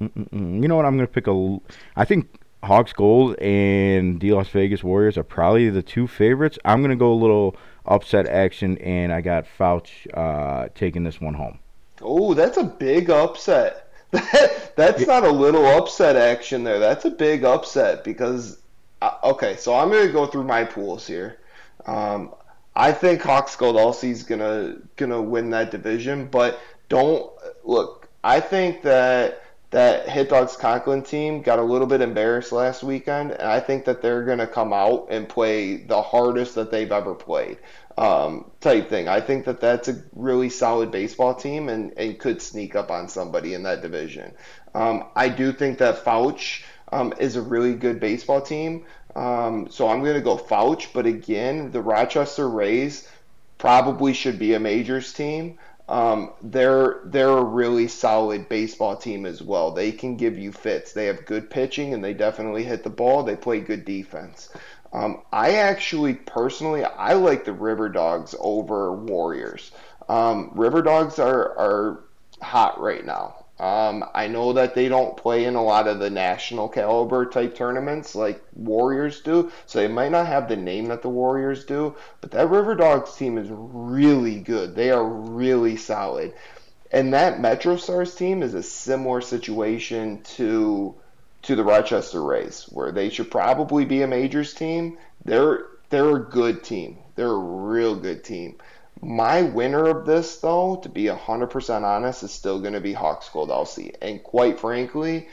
You know what? I'm going to pick a. I think Hawks Gold and the Las Vegas Warriors are probably the two favorites. I'm going to go a little upset action, and I got Fouch uh, taking this one home. Oh, that's a big upset. that's not a little upset action there. That's a big upset because, uh, okay, so I'm going to go through my pools here. Um, I think Hawks Gold Elsey is gonna win that division, but don't look. I think that that Hit Dogs Conklin team got a little bit embarrassed last weekend, and I think that they're going to come out and play the hardest that they've ever played, um, type thing. I think that that's a really solid baseball team and, and could sneak up on somebody in that division. Um, I do think that Fouch um, is a really good baseball team, um, so I'm going to go Fouch. But again, the Rochester Rays probably should be a majors team. Um, they're they're a really solid baseball team as well. They can give you fits. They have good pitching and they definitely hit the ball. They play good defense. Um, I actually personally I like the River Dogs over Warriors. Um, River Dogs are are hot right now. Um, I know that they don't play in a lot of the national caliber type tournaments like Warriors do, so they might not have the name that the Warriors do, but that River Dogs team is really good. They are really solid. And that Metro Stars team is a similar situation to to the Rochester Rays, where they should probably be a majors team. They're they're a good team. They're a real good team. My winner of this, though, to be 100% honest, is still going to be Hawks Gold Elsey. And quite frankly,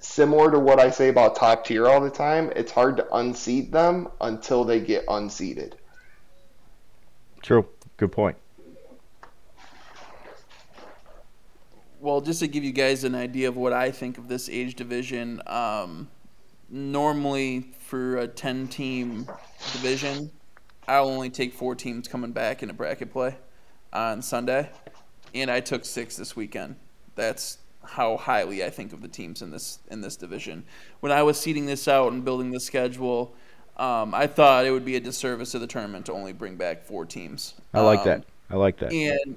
similar to what I say about top tier all the time, it's hard to unseat them until they get unseated. True. Good point. Well, just to give you guys an idea of what I think of this age division, um, normally for a 10 team division, I'll only take four teams coming back in a bracket play on Sunday, and I took six this weekend. That's how highly I think of the teams in this in this division. When I was seeding this out and building the schedule, um, I thought it would be a disservice to the tournament to only bring back four teams. I like um, that. I like that. And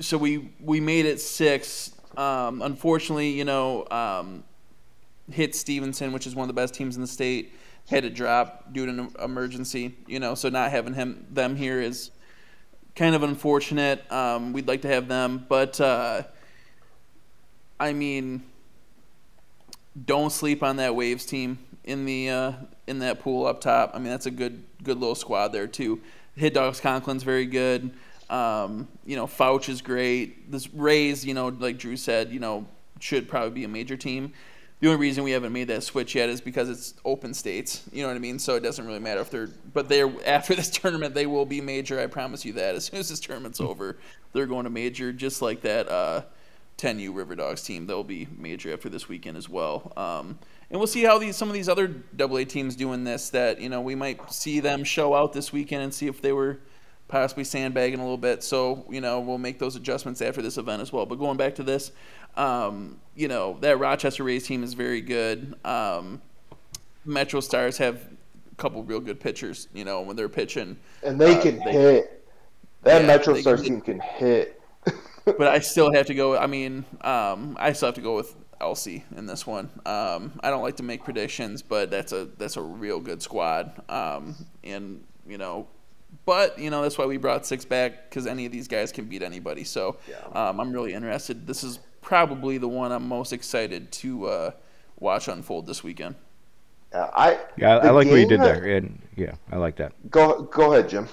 so we we made it six. Um, unfortunately, you know, um, hit Stevenson, which is one of the best teams in the state had to drop due to an emergency. You know, so not having him them here is kind of unfortunate. Um, we'd like to have them, but uh, I mean, don't sleep on that Waves team in the uh, in that pool up top. I mean, that's a good good little squad there too. Hit Dogs Conklin's very good. Um, you know, Fouch is great. This Rays, you know, like Drew said, you know, should probably be a major team. The only reason we haven't made that switch yet is because it's open states. You know what I mean? So it doesn't really matter if they're. But they're after this tournament, they will be major. I promise you that. As soon as this tournament's over, they're going to major, just like that uh, 10U River Dogs team. They'll be major after this weekend as well. Um, and we'll see how these some of these other AA teams doing this. That you know we might see them show out this weekend and see if they were possibly sandbagging a little bit. So you know we'll make those adjustments after this event as well. But going back to this, um, you know that Rochester Rays team is very good. Um, Metro Stars have a couple real good pitchers. You know when they're pitching, and they uh, can they- hit. That Yeah, Metro Stars team can hit. but I still have to go. I mean, um, I still have to go with Elsie in this one. Um, I don't like to make predictions, but that's a that's a real good squad. Um, and you know, but you know that's why we brought six back because any of these guys can beat anybody. So um, I'm really interested. This is probably the one I'm most excited to uh, watch unfold this weekend. Uh, I Yeah, I, I like what you did that- there, and yeah, I like that. Go go ahead, Jim.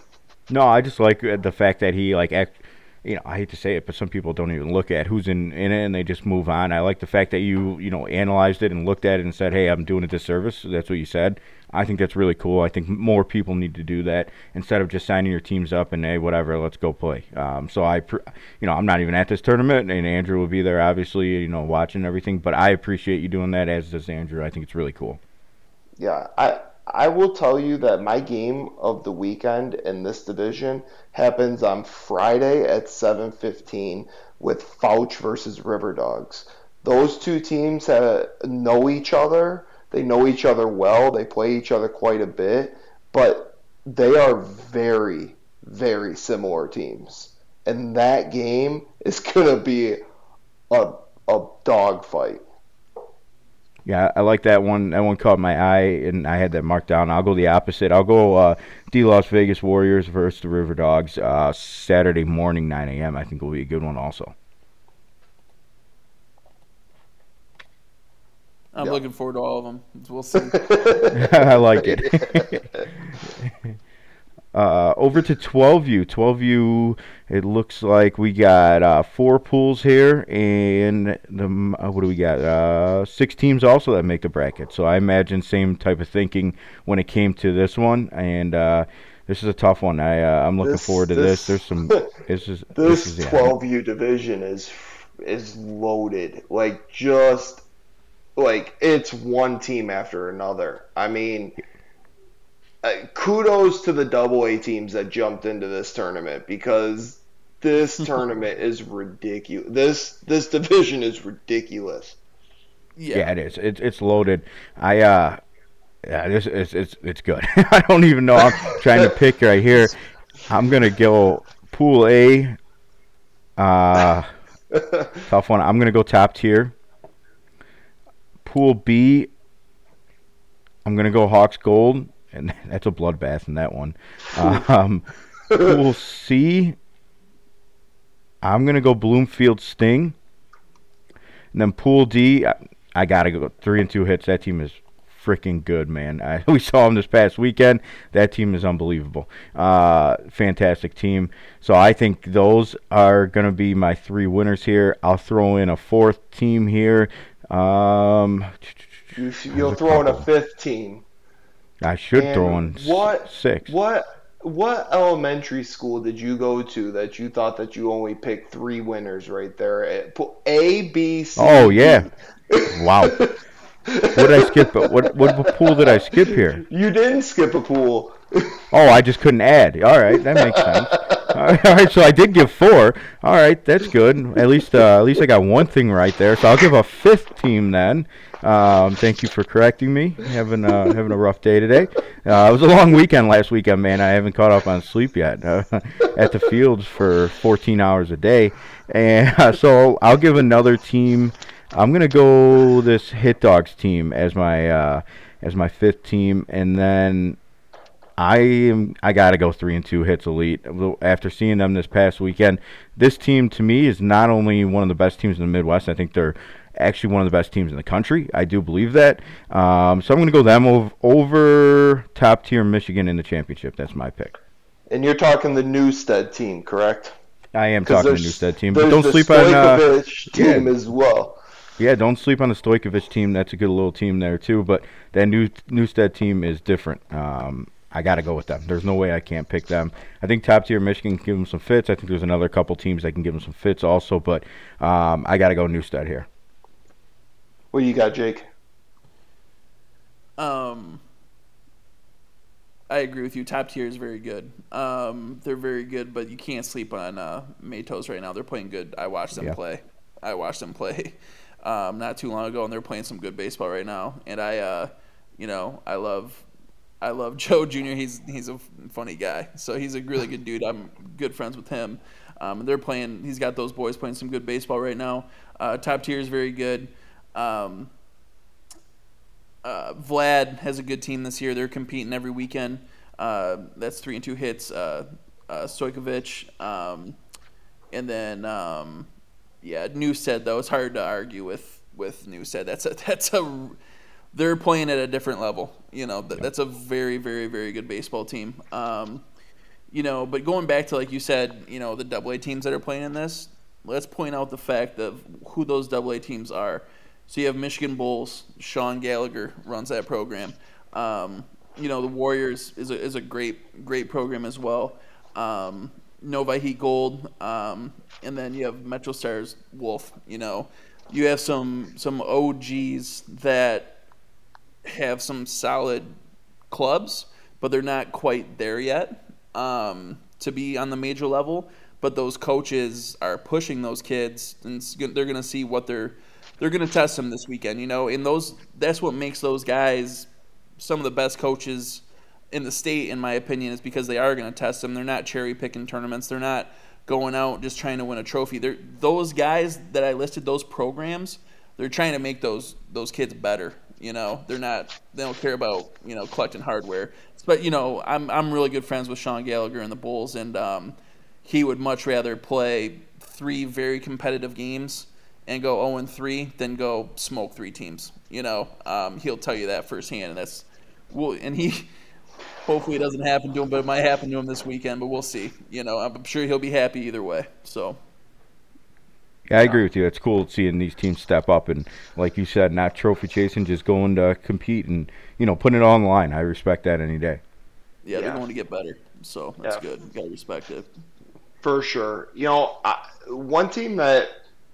No, I just like uh, the fact that he like act. You know, I hate to say it, but some people don't even look at who's in, in it and they just move on. I like the fact that you you know analyzed it and looked at it and said, "Hey, I'm doing a disservice." That's what you said. I think that's really cool. I think more people need to do that instead of just signing your teams up and hey, whatever, let's go play. Um, so I, you know, I'm not even at this tournament, and Andrew will be there, obviously, you know, watching everything. But I appreciate you doing that, as does Andrew. I think it's really cool. Yeah, I I will tell you that my game of the weekend in this division happens on Friday at 7:15 with Fouch versus River Dogs. Those two teams have, know each other. They know each other well. They play each other quite a bit, but they are very very similar teams. And that game is going to be a a dogfight. Yeah, I like that one. That one caught my eye, and I had that marked down. I'll go the opposite. I'll go uh, D Las Vegas Warriors versus the River Dogs uh, Saturday morning, 9 a.m. I think will be a good one also. I'm Yeah. looking forward to all of them. We'll see. I like it. uh, over to 12U. 12U, it looks like we got uh, four pools here, and the uh, what do we got? Uh, six teams also that make the bracket. So I imagine same type of thinking when it came to this one, and uh, this is a tough one. I uh, I'm looking This- forward to this. this- There's some. This is This is, yeah. 12U division is is loaded. Like just like it's one team after another. I mean, uh, kudos to the double A teams that jumped into this tournament because this tournament is ridiculous. This this division is ridiculous. Yeah, it is. It's it's loaded. I uh, yeah, this it's it's it's good. I don't even know. I'm trying to pick right here. I'm gonna go pool A. Uh, tough one. I'm gonna go top tier. Pool B. I'm gonna go Hawks Gold, and that's a bloodbath in that one. Um, pool C. I'm gonna go Bloomfield Sting. And then Pool D, I, I gotta go three and two hits. That team is freaking good, man. I, we saw them this past weekend. That team is unbelievable. Uh, fantastic team. So I think those are gonna be my three winners here. I'll throw in a fourth team here. Um, You, you'll throw in a fifth team. I should And throw in what six. What what elementary school did you go to that you thought that you only picked three winners right there? Eh, A, B, C. Oh yeah. Wow. What did I skip? What what pool did I skip here? You didn't skip a pool. Oh, I just couldn't add. All right, that makes sense. All right, so I did give four. All right, that's good. At least, uh, at least I got one thing right there. So I'll give a fifth team then. Um, thank you for correcting me. Having having a rough day today. Uh, it was a long weekend last weekend, man. I haven't caught up on sleep yet. Uh, at the fields for 14 hours a day, and uh, so I'll give another team. I'm gonna go this Hit Dogs team as my uh, as my fifth team, and then I am. I gotta go three and two hits elite. After seeing them this past weekend, this team to me is not only one of the best teams in the Midwest. I think they're actually one of the best teams in the country. I do believe that. Um, so I'm going to go them over, over top tier Michigan in the championship. That's my pick. And you're talking the Newstead team, correct? I am talking the Newstead team, but don't sleep on uh, team yeah. as well. Yeah, don't sleep on the Stojkovic team. That's a good little team there too. But that new Newstead team is different. Um, I got to go with them. There's no way I can't pick them. I think top tier Michigan can give them some fits. I think there's another couple teams that can give them some fits also. But um, I got to go Newstead here. What do you got, Jake? Um, I agree with you. Top tier is very good. Um, they're very good, but you can't sleep on uh, Matos right now. They're playing good. I watched them yeah. play. I watched them play um, not too long ago, and they're playing some good baseball right now. And I, uh, you know, I love, I love Joe Jr. He's he's a funny guy, so he's a really good dude. I'm good friends with him. Um, they're playing. He's got those boys playing some good baseball right now. Uh, top tier is very good. Um, uh, Vlad has a good team this year. They're competing every weekend. Uh, that's three and two hits. Uh, uh, Stojkovic, um, and then um, yeah, Newstead though it's hard to argue with with Newstead. That's a that's a they're playing at a different level. You know, th- that's a very very very good baseball team. Um, you know, but going back to like you said, you know, the Double A teams that are playing in this. Let's point out the fact of who those Double A teams are. So you have Michigan Bulls. Sean Gallagher runs that program. Um, you know the Warriors is a, is a great great program as well. Um, Novi Heat Gold, um, and then you have Metro Stars Wolf. You know, you have some some OGs that have some solid clubs, but they're not quite there yet um, to be on the major level. But those coaches are pushing those kids, and they're going to see what they're they're going to test them this weekend. You know, and those that's what makes those guys some of the best coaches in the state, in my opinion, is because they are going to test them. They're not cherry picking tournaments. They're not going out just trying to win a trophy. They're those guys that I listed, those programs. They're trying to make those those kids better. You know, they're not. They don't care about you know collecting hardware. But you know, I'm I'm really good friends with Sean Gallagher and the Bulls, and um, he would much rather play three very competitive games and go 0 and 3 than go smoke three teams. You know, um, he'll tell you that firsthand, and that's well, and he hopefully it doesn't happen to him, but it might happen to him this weekend. But we'll see. You know, I'm sure he'll be happy either way. So. Yeah, I agree with you. It's cool seeing these teams step up and, like you said, not trophy chasing, just going to compete and you know putting it on the line. I respect that any day. Yeah, they're going to get better, so that's yeah. good. You gotta respect it. For sure. You know, I, one team that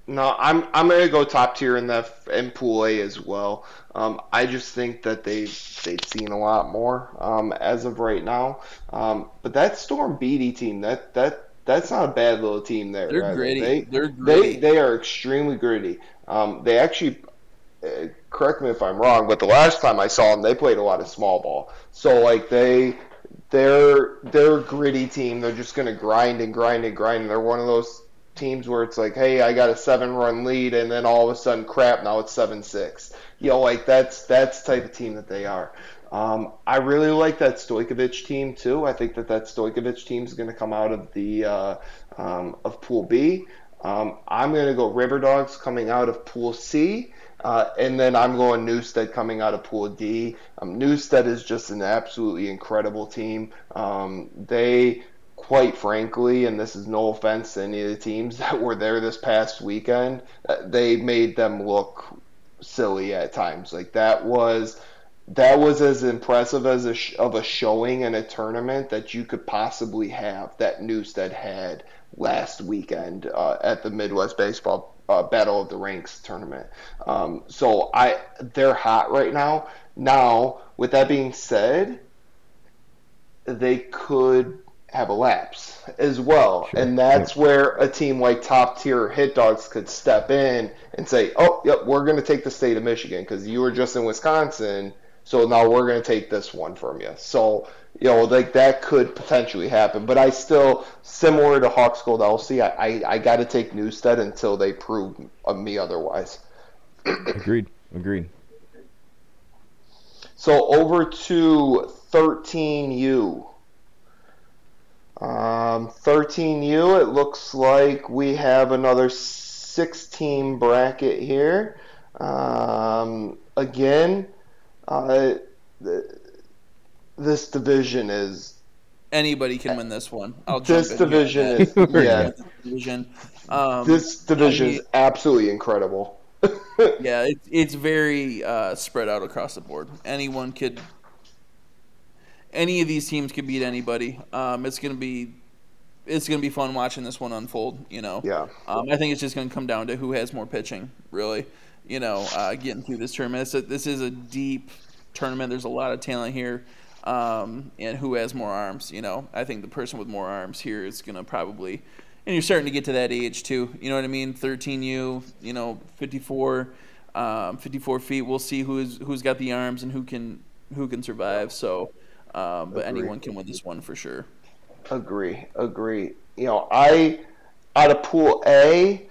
no, I'm I'm gonna go top tier in the in Pool A as well. Um, I just think that they they've seen a lot more um, as of right now. Um, but that Storm Beatty team, that that that's not a bad little team there. They're gritty. They, They're gritty. They they are extremely gritty. Um, they actually. Uh, correct me if I'm wrong, but the last time I saw them, they played a lot of small ball. So like they, they're they're a gritty team. They're just gonna grind and grind and grind. They're one of those teams where it's like, hey, I got a seven run lead, and then all of a sudden, crap, now it's seven six. You know, like that's that's the type of team that they are. Um, I really like that Stojkovic team too. I think that that Stojkovic team is going to come out of the uh, um, of Pool B. Um, I'm going to go River Dogs coming out of Pool C. Uh, and then I'm going Newstead coming out of Pool D. Um, Newstead is just an absolutely incredible team. Um, they quite frankly, and this is no offense to any of the teams that were there this past weekend, uh, they made them look silly at times. Like that was that was as impressive as a sh- of a showing in a tournament that you could possibly have that Newstead had last weekend uh, at the Midwest Baseball uh, Battle of the Ranks tournament. Um, so I they're hot right now. Now, with that being said, they could have a lapse as well. Sure. And that's yeah. where a team like top tier hit dogs could step in and say, oh, yep, we're going to take the state of Michigan because you were just in Wisconsin. So now we're going to take this one from you. So, you know, like that could potentially happen. But I still, similar to Hawks Gold LC, I, I, I got to take Newstead until they prove me otherwise. Agreed. Agreed. So over to 13U. Um, 13U, it looks like we have another six team bracket here. Um, again, uh, this division is. Anybody can win this one. I'll this division is yeah. division. Um, this division I mean, is absolutely incredible. yeah, it's it's very uh, spread out across the board. Anyone could, any of these teams could beat anybody. Um, it's gonna be, it's gonna be fun watching this one unfold. You know. Yeah. Um, I think it's just gonna come down to who has more pitching, really. You know, uh, getting through this tournament. This is a deep tournament. There's a lot of talent here. Um, and who has more arms? You know, I think the person with more arms here is gonna probably and you're starting to get to that age too. You know what I mean? 13U, you know, 54, um, 54 feet. We'll see who's who's got the arms and who can who can survive. So, um, but anyone can win this one for sure. Agree, agree. You know, I out of Pool A,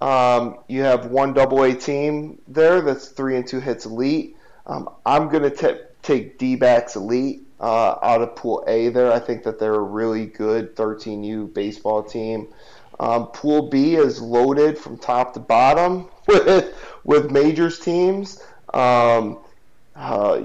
um, you have one double A team there that's three and two hits elite. Um, I'm gonna take D backs elite uh, out of Pool A there. I think that they're a really good 13U baseball team. Um, Pool B is loaded from top to bottom with with majors teams. Um, uh,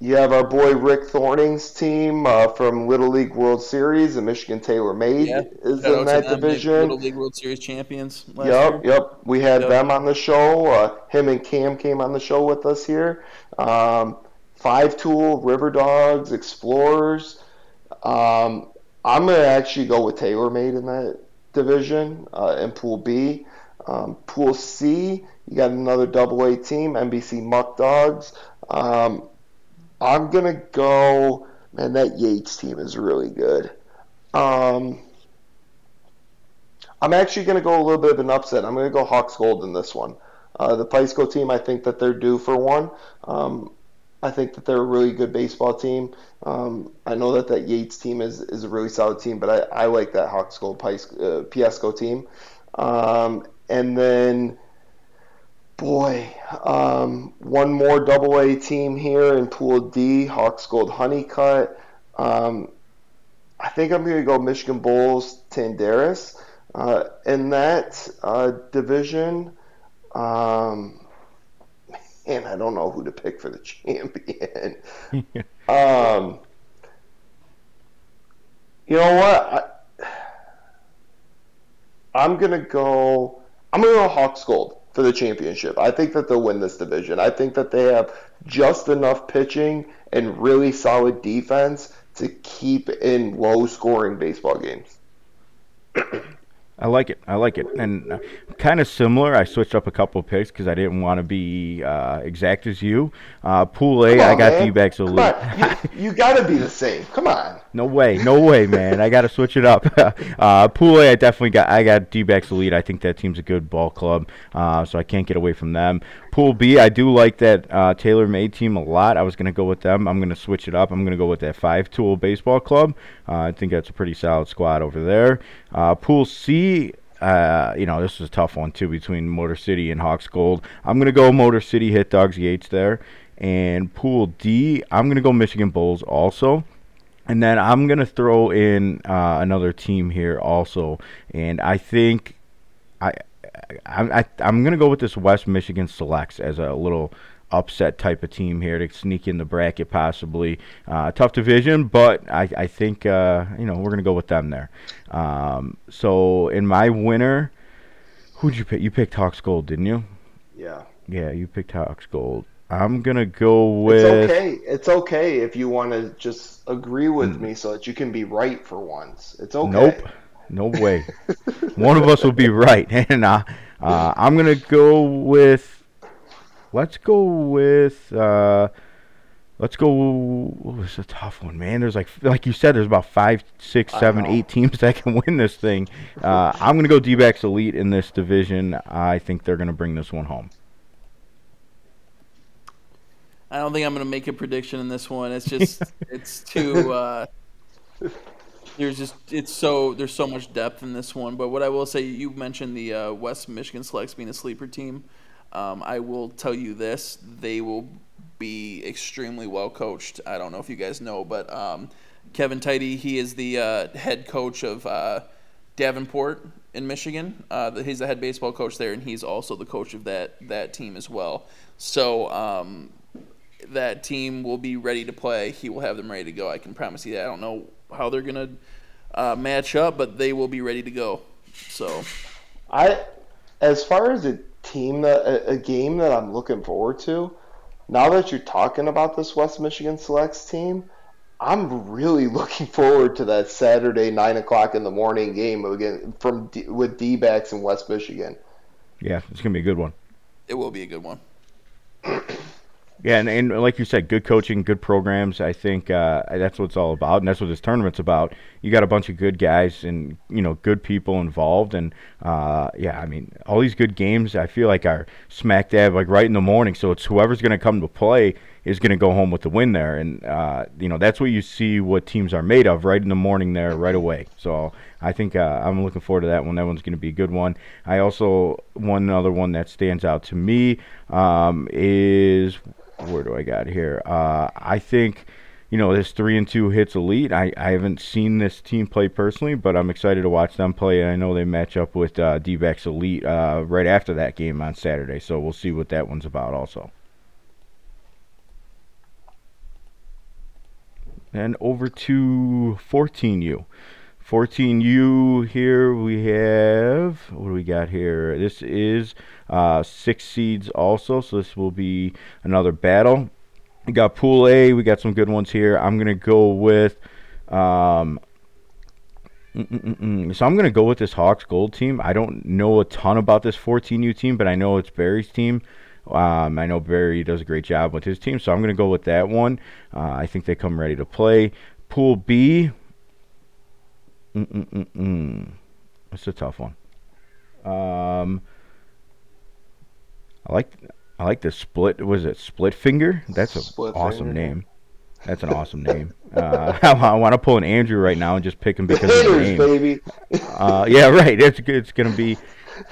you have our boy Rick Thornton's team uh, from Little League World Series, and Michigan Taylor Made yeah. is Shout in that division. Little League World Series champions. yep, year. yep. We had yep. them on the show. Uh, him and Cam came on the show with us here. Um, Five Tool, River Dogs, Explorers. Um, I'm going to actually go with Taylor Made in that division uh, in Pool B. Um, pool C, you got another double A team, NBC Muck Dogs. Um, I'm to go, man, that Yates team is really good. Um, I'm actually to go a little bit of an upset. I'm to go Hawks Gold in this one. Uh, the Pisco team, I think that they're due for one. Um, I think that they're a really good baseball team. Um, I know that that Yates team is, is a really solid team, but I, I like that Hawks Gold Pies, uh, team. Um, and then, boy, um, one more double A team here in Pool D, Hawks Gold Honeycutt. Um, I think I'm going to go Michigan Bulls Tanderas. Uh, in that uh, division, um, and I don't know who to pick for the champion. um, you know what? I, am gonna go. I'm gonna go Hawks Gold for the championship. I think that they'll win this division. I think that they have just enough pitching and really solid defense to keep in low scoring baseball games. I like it. I like it. And uh, kind of similar. I switched up a couple picks because I didn't want to be uh, exact as you. Uh, pool A, on, I got D-backs elite. you, you got to be the same. Come on. No way. No way, man. I got to switch it up. uh, pool A, I definitely got. I got D-backs elite. I think that team's a good ball club, uh, so I can't get away from them. Pool B, I do like that uh, TaylorMade team a lot. I was going to go with them. I'm going to switch it up. I'm going to go with that five tool baseball club. Uh, I think that's a pretty solid squad over there. Uh, pool C, uh, you know, this is a tough one too between Motor City and Hawks Gold. I'm to go Motor City Hit Dogs Yates there. And Pool D, I'm to go Michigan Bulls also. And then I'm going to throw in uh, another team here also. And I think I I, I, I'm going to go with this West Michigan Selects as a little upset type of team here to sneak in the bracket possibly. Uh, tough division, but I, I think uh, you know we're gonna go with them there. Um, so in my winner, who'd you pick? You picked Hawks Gold, didn't you? Yeah. Yeah, you picked Hawks Gold. I'm gonna go with. It's okay. It's okay if you want to just agree with mm. me so that you can be right for once. It's okay. Nope. No way. One of us will be right, and uh, uh, I'm gonna go with. Let's go with. Uh, let's go. Oh, it's a tough one, man. There's like, like you said, there's about five, six, seven, eight teams that can win this thing. Uh, I'm gonna go D-backs elite in this division. I think they're gonna bring this one home. I don't think I'm gonna make a prediction in this one. It's just, it's too. Uh, there's just it's so there's so much depth in this one. But what I will say, you mentioned the uh, West Michigan Selects being a sleeper team. Um, I will tell you this: they will be extremely well coached. I don't know if you guys know, but um, Kevin Tidy, he is the uh, head coach of uh, Davenport in Michigan. Uh, he's the head baseball coach there, and he's also the coach of that that team as well. So um, that team will be ready to play. He will have them ready to go. I can promise you that. I don't know how they're gonna uh, match up, but they will be ready to go. So, I, as far as a team that a, a game that I'm looking forward to, now that you're talking about this West Michigan Selects team, I'm really looking forward to that Saturday nine o'clock in the morning game again from D, with D-backs in West Michigan. Yeah, it's gonna be a good one. It will be a good one. Yeah, and, and like you said, good coaching, good programs. I think uh, that's what it's all about, and that's what this tournament's about. You got a bunch of good guys and you know good people involved, and uh, yeah, I mean all these good games. I feel like are smack dab like right in the morning. So it's whoever's going to come to play is going to go home with the win there, and uh, you know that's what you see what teams are made of right in the morning there right away. So I think uh, I'm looking forward to that one. That one's going to be a good one. I also one other one that stands out to me um, is where do I got here? Uh, I think you know this three and two hits elite. I, I haven't seen this team play personally, but I'm excited to watch them play. I know they match up with uh, D-backs elite uh, right after that game on Saturday, so we'll see what that one's about also. And over to 14U. 14U here we have what do we got here? This is uh, six seeds also, so this will be another battle. We got Pool A. We got some good ones here. I'm gonna go with. Um, so I'm gonna go with this Hawks Gold team. I don't know a ton about this 14U team, but I know it's Barry's team. Um, I know Barry does a great job with his team, so I'm gonna go with that one. Uh, I think they come ready to play. Pool B. Mm-mm-mm-mm. It's a tough one. Um, I like I like the split. Was it Split Finger? That's an awesome Finger. name. That's an awesome name. Uh, I want to pull an Andrew right now and just pick him because of the name. baby. Uh, yeah, right. It's. It's gonna be.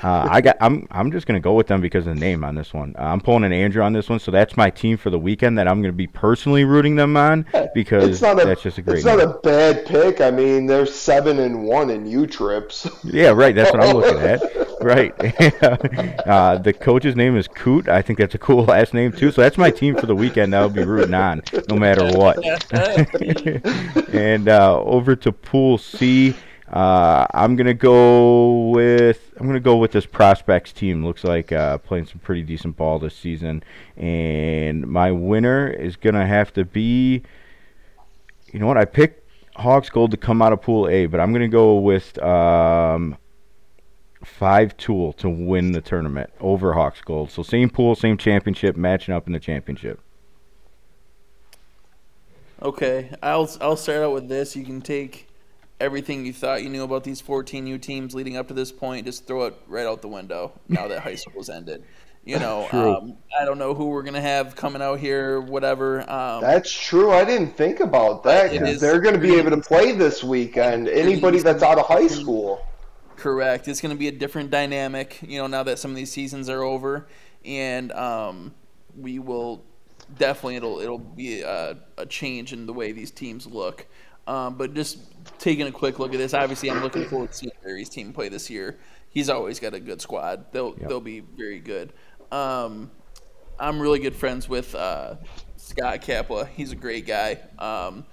Uh, I got. I'm. I'm just gonna go with them because of the name on this one. Uh, I'm pulling an Andrew on this one, so that's my team for the weekend that I'm gonna be personally rooting them on because It's not a. that's just a great. It's not name. a bad pick. I mean, they're seven and one in U trips. Yeah, right. That's what I'm looking at. Right. uh, the coach's name is Coot. I think that's a cool last name too. So that's my team for the weekend. That I'll be rooting on no matter what. and uh, over to Pool C. Uh, I'm gonna go with I'm gonna go with this prospects team. Looks like uh, playing some pretty decent ball this season, and my winner is gonna have to be. You know what? I picked Hawks Gold to come out of Pool A, but I'm gonna go with um, Five Tool to win the tournament over Hawks Gold. So same pool, same championship, matching up in the championship. Okay, I'll I'll start out with this. You can take everything you thought you knew about these 14U teams leading up to this point, just throw it right out the window now that high school's ended. You know, um, I don't know who we're gonna have coming out here, whatever. Um, That's true. I didn't think about that because they're going to be able to play this weekend. Anybody that's out of high school. Correct. It's going to be a different dynamic, you know, now that some of these seasons are over, and um, we will definitely it'll it'll be a, a change in the way these teams look. Um, but just taking a quick look at this, obviously, I'm looking forward to seeing Barry's team play this year. He's always got a good squad. They'll Yep. they'll be very good. Um, I'm really good friends with uh, Scott Kapla. He's a great guy. Um,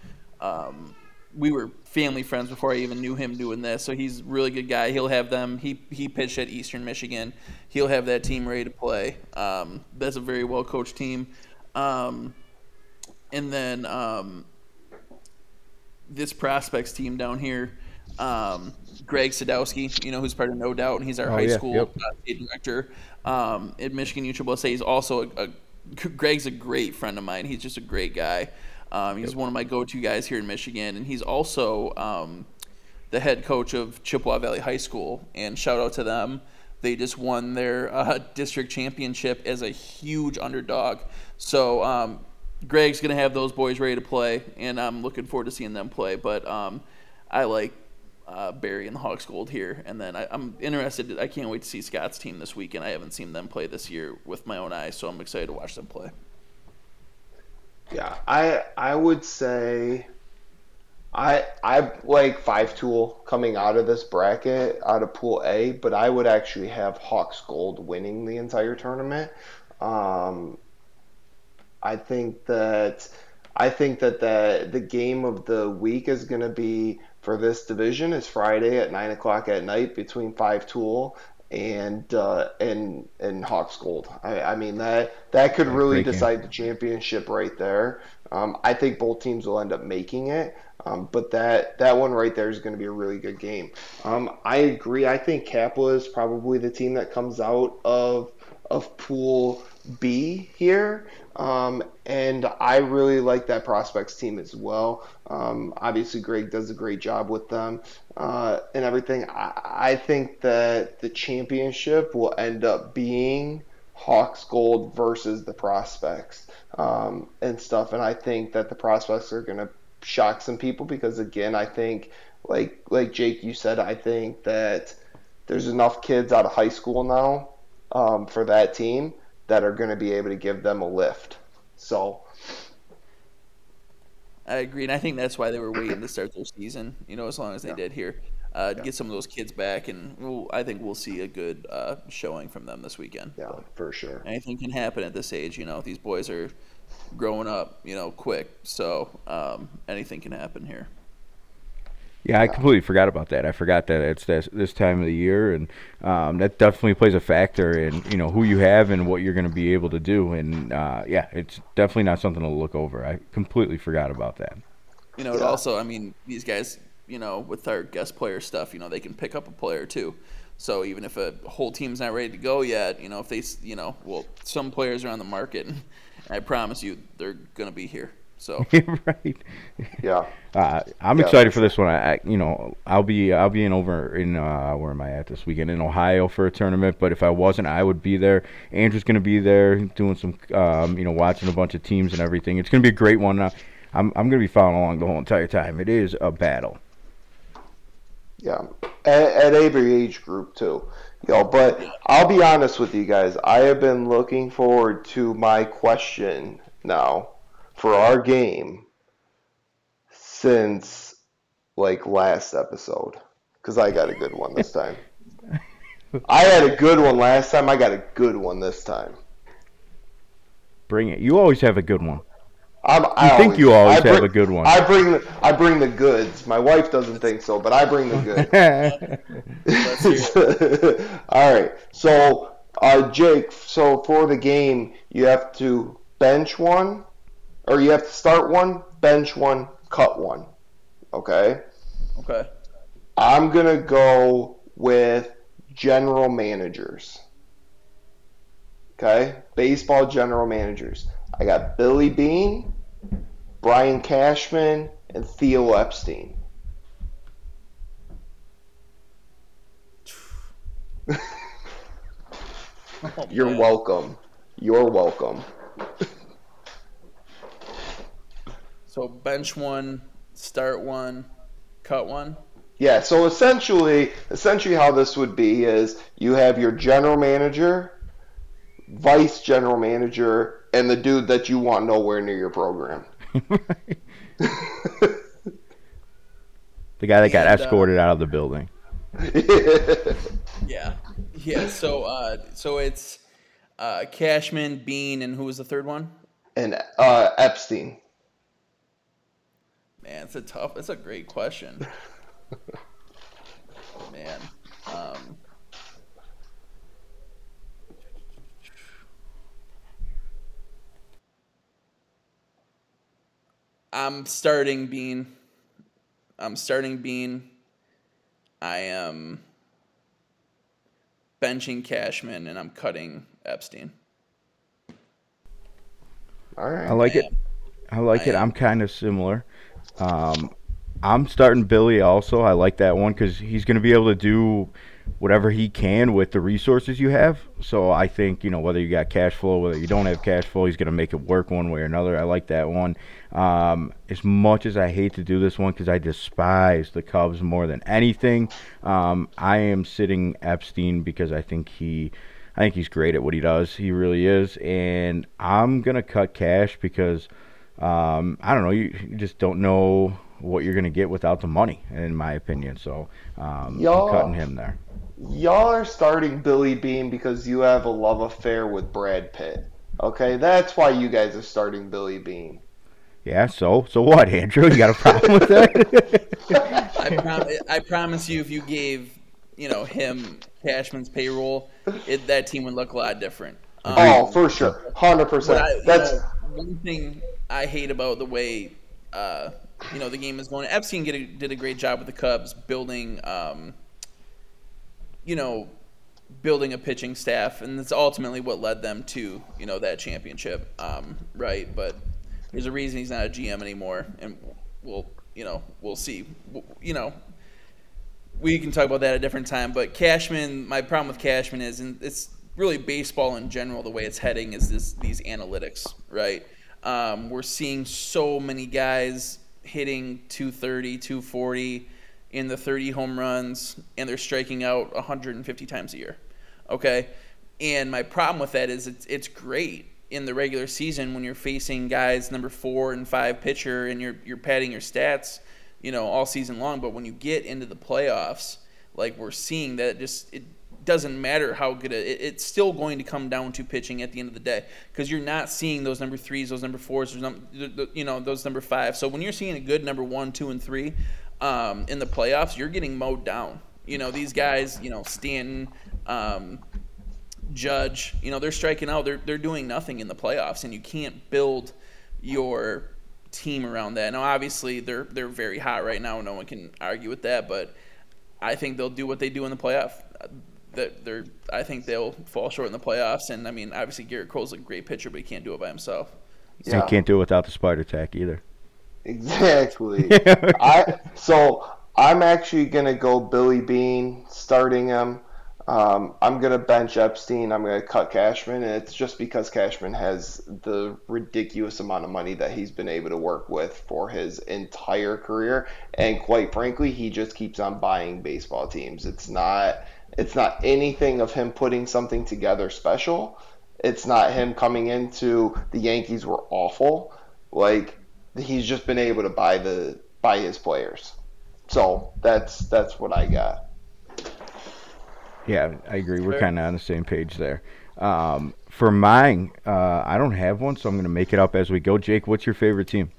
um, we were family friends before I even knew him doing this, so he's a really good guy. He'll have them. He he pitched at Eastern Michigan. He'll have that team ready to play. Um, that's a very well coached team. Um, and then um, this prospects team down here, um, Greg Sadowski, you know, who's part of No Doubt, and he's our Oh, high yeah, school yep. uh, director um, at Michigan USSSA. He's also a, a Greg's a great friend of mine. He's just a great guy. Um, he's one of my go-to guys here in Michigan, and he's also um, the head coach of Chippewa Valley High School. And shout out to them. They just won their uh, district championship as a huge underdog. So um, Greg's gonna have those boys ready to play, and I'm looking forward to seeing them play. But um, I like uh, Barry and the Hawks Gold here, and then I, I'm interested. I can't wait to see Scott's team this weekend. I haven't seen them play this year with my own eyes, so I'm excited to watch them play. Yeah, I I would say I I like five tool coming out of this bracket out of pool A, but I would actually have Hawks Gold winning the entire tournament. Um, I think that I think that the the game of the week is going to be for this division is Friday at nine o'clock at night between Five Tool and uh, and and Hawks Gold. I, I mean that that could really decide the championship right there. Um, I think both teams will end up making it, um, but that that one right there is going to be a really good game. Um, I agree. I think Capua is probably the team that comes out of of Pool B here. Um, and I really like that prospects team as well. Um, obviously, Greg does a great job with them uh, and everything. I, I think that the championship will end up being Hawks Gold versus the prospects um, and stuff. And I think that the prospects are going to shock some people because, again, I think, like like Jake, you said, I think that there's enough kids out of high school now um, for that team that are going to be able to give them a lift. So I agree, and I think that's why they were waiting to start their season. You know, as long as they yeah. did here, uh, yeah. get some of those kids back, and we'll, I think we'll see a good uh, showing from them this weekend. Yeah, for sure. Anything can happen at this age. You know, these boys are growing up. You know, quick, so um, anything can happen here. Yeah, I completely forgot about that. I forgot that it's this, this time of the year, and um, that definitely plays a factor in you know who you have and what you're going to be able to do. And uh, yeah, it's definitely not something to look over. I completely forgot about that. You know, it also, I mean, these guys, you know, with our guest player stuff, you know, they can pick up a player too. So even if a whole team's not ready to go yet, you know, if they, you know, well, some players are on the market, and I promise you, they're going to be here. So right, yeah. Uh, I'm yeah, excited for this one. I, you know, I'll be I'll be in over in uh, where am I at this weekend in Ohio for a tournament. But if I wasn't, I would be there. Andrew's going to be there doing some, um, you know, watching a bunch of teams and everything. It's going to be a great one. Uh, I'm I'm going to be following along the whole entire time. It is a battle. Yeah, at, at every age group too. You know, but I'll be honest with you guys. I have been looking forward to my question now for our game since like last episode because I got a good one this time. I had a good one last time. I got a good one this time. Bring it. You always have a good one. I'm, you think always, you always bring, have a good one. I bring the, I bring the goods. My wife doesn't think so, but I bring the goods. All right. So, uh, Jake. So for the game, you have to bench one, or you have to start one, bench one, cut one. Okay? Okay. I'm going to go with general managers. Okay? Baseball general managers. I got Billy Beane, Brian Cashman, and Theo Epstein. oh, You're welcome. You're welcome. So bench one, start one, cut one. Yeah. So essentially, essentially how this would be is you have your general manager, vice general manager, and the dude that you want nowhere near your program. the guy that got and, uh, escorted uh, out of the building. yeah. Yeah. So uh, so it's uh, Cashman, Beane, and who was the third one? And uh, Epstein. Man, it's a tough. It's a great question. Man, um, I'm starting Beane. I'm starting Beane. I am benching Cashman and I'm cutting Epstein. All right. I like it. I like I it. Am. I'm kind of similar. Um, I'm starting Billy also. I like that one because he's going to be able to do whatever he can with the resources you have. So I think you know whether you got cash flow, whether you don't have cash flow, he's going to make it work one way or another. I like that one. Um, as much as I hate to do this one because I despise the Cubs more than anything, um, I am sitting Epstein because I think he. I think he's great at what he does. He really is, and I'm gonna cut cash because um, I don't know. You, you just don't know what you're going to get without the money, in my opinion. So um, Y'all- I'm cutting him there. Y'all are starting Billy Beane because you have a love affair with Brad Pitt. Okay, that's why you guys are starting Billy Beane. Yeah. So so what, Andrew? You got a problem with that? I, prom- I promise you, if you gave you know him Cashman's payroll, it, that team would look a lot different. Um, Oh, for sure, hundred percent. That's know, one thing I hate about the way uh, you know the game is going. Epstein did a, did a great job with the Cubs building, um, you know, building a pitching staff, and that's ultimately what led them to you know that championship, um, right? But there's a reason he's not a GM anymore, and we'll you know we'll see. You know, we can talk about that at a different time. But Cashman, my problem with Cashman is, and it's really baseball in general, the way it's heading is this these analytics, right? Um, we're seeing so many guys hitting 230, 240 in the 30 home runs, and they're striking out 150 times a year. Okay, and my problem with that is it's it's great in the regular season when you're facing guys number four and five pitcher, and you're you're padding your stats you know, all season long. But when you get into the playoffs, like we're seeing that it just it doesn't matter how good it, it- it's still going to come down to pitching at the end of the day because you're not seeing those number threes, those number fours, those the- the- you know those number five. So when you're seeing a good number one, two, and three um, in the playoffs, you're getting mowed down. You know these guys, you know Stanton. Um, Judge, you know, they're striking out. They're they're doing nothing in the playoffs, and you can't build your team around that. Now, obviously, they're they're very hot right now. No one can argue with that, but I think they'll do what they do in the playoff. That they're, I think they'll fall short in the playoffs. And I mean, obviously, Gerrit Cole's a great pitcher, but he can't do it by himself. Yeah, he can't do it without the spider tack either. Exactly. I so I'm actually gonna go Billy Beane starting him. Um, I'm gonna bench Epstein. I'm gonna cut Cashman, and it's just because Cashman has the ridiculous amount of money that he's been able to work with for his entire career, and quite frankly, he just keeps on buying baseball teams. It's not it's not anything of him putting something together special. It's not him coming into the Yankees were awful. Like he's just been able to buy the buy his players. So that's that's what I got. Yeah, I agree. We're kind of on the same page there. Um, for mine, uh, I don't have one, so I'm going to make it up as we go. Jake, what's your favorite team?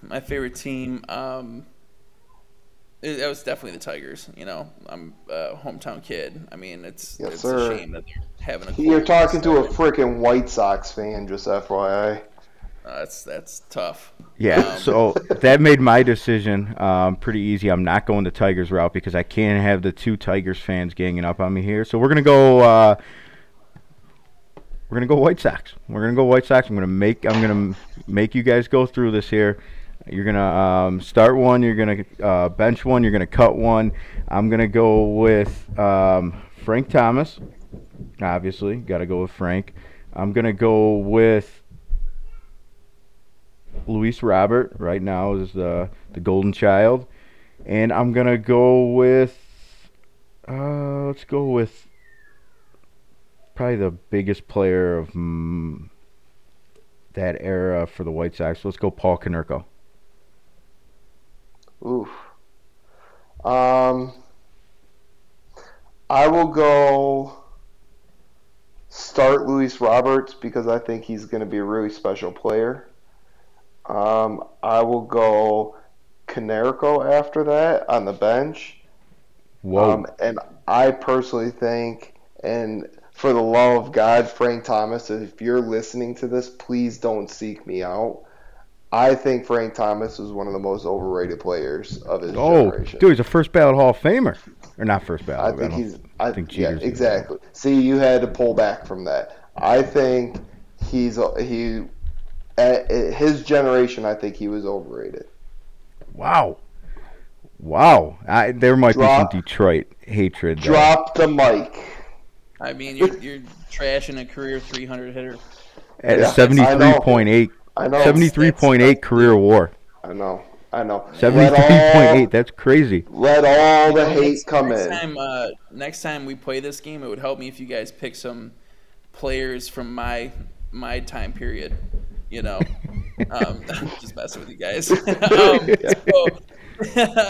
My favorite team, um, it, it was definitely the Tigers. You know, I'm a hometown kid. I mean, it's Yes, it's sir. a shame that they're having a. You're talking to a season. freaking White Sox fan, just FYI. Uh, that's that's tough. Yeah, Um, so that made my decision um, pretty easy. I'm not going the Tigers route because I can't have the two Tigers fans ganging up on me here. So we're gonna go. Uh, we're gonna go White Sox. We're gonna go White Sox. I'm gonna make. I'm gonna make you guys go through this here. You're gonna um, start one. You're gonna uh, bench one. You're gonna cut one. I'm gonna go with um, Frank Thomas. Obviously, got to go with Frank. I'm gonna go with Luis Robert right now is the the golden child, and I'm gonna go with uh, let's go with probably the biggest player of mm, that era for the White Sox. Let's go Paul Konerko. Oof. Um, I will go start Luis Roberts because I think he's going to be a really special player. Um, I will go Konerko after that on the bench. Whoa, Um, and I personally think, and for the love of God, Frank Thomas, if you're listening to this, please don't seek me out. I think Frank Thomas is one of the most overrated players of his oh, generation. dude, he's a first ballot Hall of Famer, or not first ballot. I ballot? think don't- he's. I think yeah, Jeter's- exactly. See, you had to pull back from that. I think he's he. At his generation, I think he was overrated. Wow, wow. I, there might Drop- be some Detroit hatred. there. Drop the mic. I mean, you're you're trashing a career 300 hitter. at Yeah, seventy-three point eight. I know. Seventy-three point eight career WAR. I know. I know. Let Seventy-three all- point eight. That's crazy. Let all the hate next- come next in. Time, uh, next time we play this game, it would help me if you guys pick some players from my my time period. You know, um, just messing with you guys. um, so,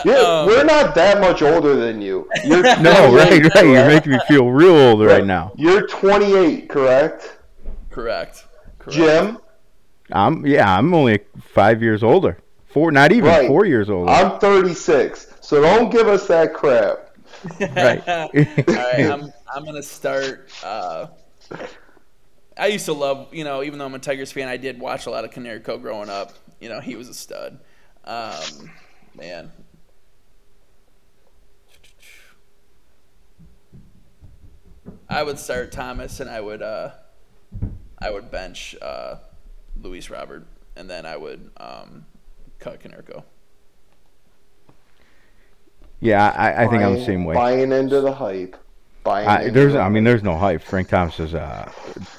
Yeah, um, we're not that much older than you. You're No, 28, right, right. You're making me feel real old right now. You're 28, correct? correct. Correct. Jim, I'm yeah. I'm only five years older. Four, not even Right. four years older. I'm 36. So don't give us that crap. Right. All right, I'm I'm gonna start. Uh, I used to love, you know, even though I'm a Tigers fan, I did watch a lot of Konerko growing up. You know, he was a stud. Um, man. I would start Thomas, and I would uh, I would bench uh, Luis Robert, and then I would um, cut Konerko. yeah, I, I think I'm the same way. Buying into the hype. Buying I, into there's, the I mean, there's no hype. Frank Thomas is a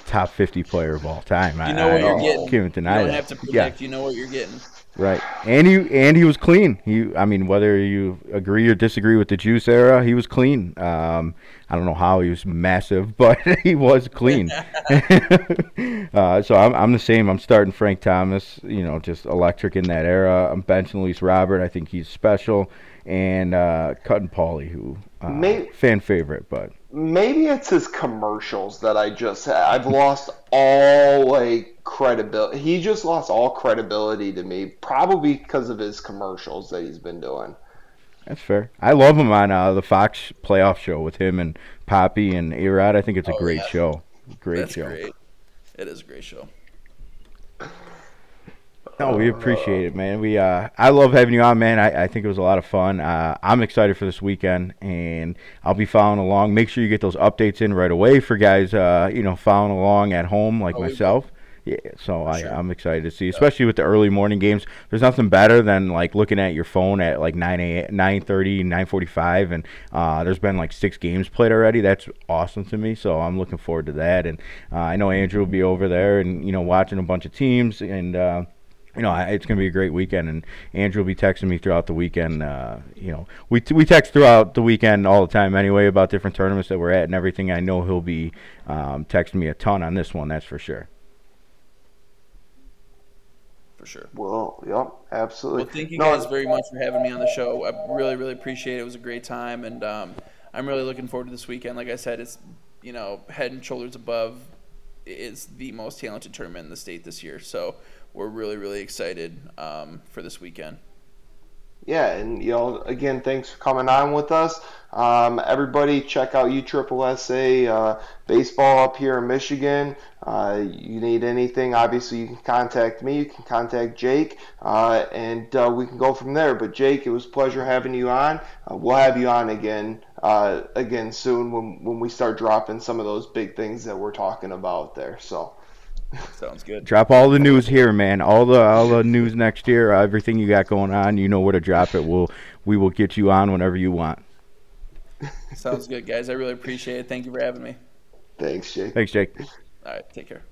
top 50 player of all time. You know what I you're getting. Can't You deny don't that. have to predict. Yeah, You know what you're getting. Right. And he and he was clean. He, I mean, whether you agree or disagree with the Juice era, he was clean. Um, I don't know how he was massive, but he was clean. uh, so I'm, I'm the same. I'm starting Frank Thomas. You know, just electric in that era. I'm benching Luis Robert. I think he's special. And uh, cutting Paulie, who uh, May- fan favorite, but Maybe it's his commercials that I just I've lost all like credibility. He just lost all credibility to me, probably because of his commercials that he's been doing. That's fair. I love him on uh, the Fox playoff show with him and Papi and A-Rod. I think it's a Oh, great yeah. show. Great That's show. great. It is a great show. No, we appreciate it, man. We uh, I love having you on, man. I, I think it was a lot of fun. Uh, I'm excited for this weekend, and I'll be following along. Make sure you get those updates in right away for guys, uh, you know, following along at home like Oh, myself. Yeah, so I, Sure. I'm excited to see, especially with the early morning games. There's nothing better than like looking at your phone at like 9 a 9:30, 9:45, and uh, there's been like six games played already. That's awesome to me. So I'm looking forward to that, and uh, I know Andrew will be over there and you know watching a bunch of teams and. Uh, you know, I- it's going to be a great weekend, and Andrew will be texting me throughout the weekend. Uh, you know, we we text throughout the weekend all the time anyway about different tournaments that we're at and everything. I know he'll be um, texting me a ton on this one, that's for sure. For sure. Well, yep, absolutely. Well, thank you No, guys very much for having me on the show. I really, really appreciate it. It was a great time, and um, I'm really looking forward to this weekend. Like I said, it's you know head and shoulders above. It's the most talented tournament in the state this year, so we're really, really excited um, for this weekend. Yeah, and you know, again, thanks for coming on with us. Um, everybody, check out USSSA uh, baseball up here in Michigan. Uh, you need anything, obviously, you can contact me. You can contact Jake, uh, and uh, we can go from there. But Jake, it was a pleasure having you on. Uh, we'll have you on again, uh, again soon when when we start dropping some of those big things that we're talking about there. So. Sounds good. Drop all the news here, man. All the all the news next year, everything you got going on. You know where to drop it. We'll we will get you on whenever you want. Sounds good, guys. I really appreciate it. Thank you for having me. Thanks, Jake. Thanks, Jake. All right, take care.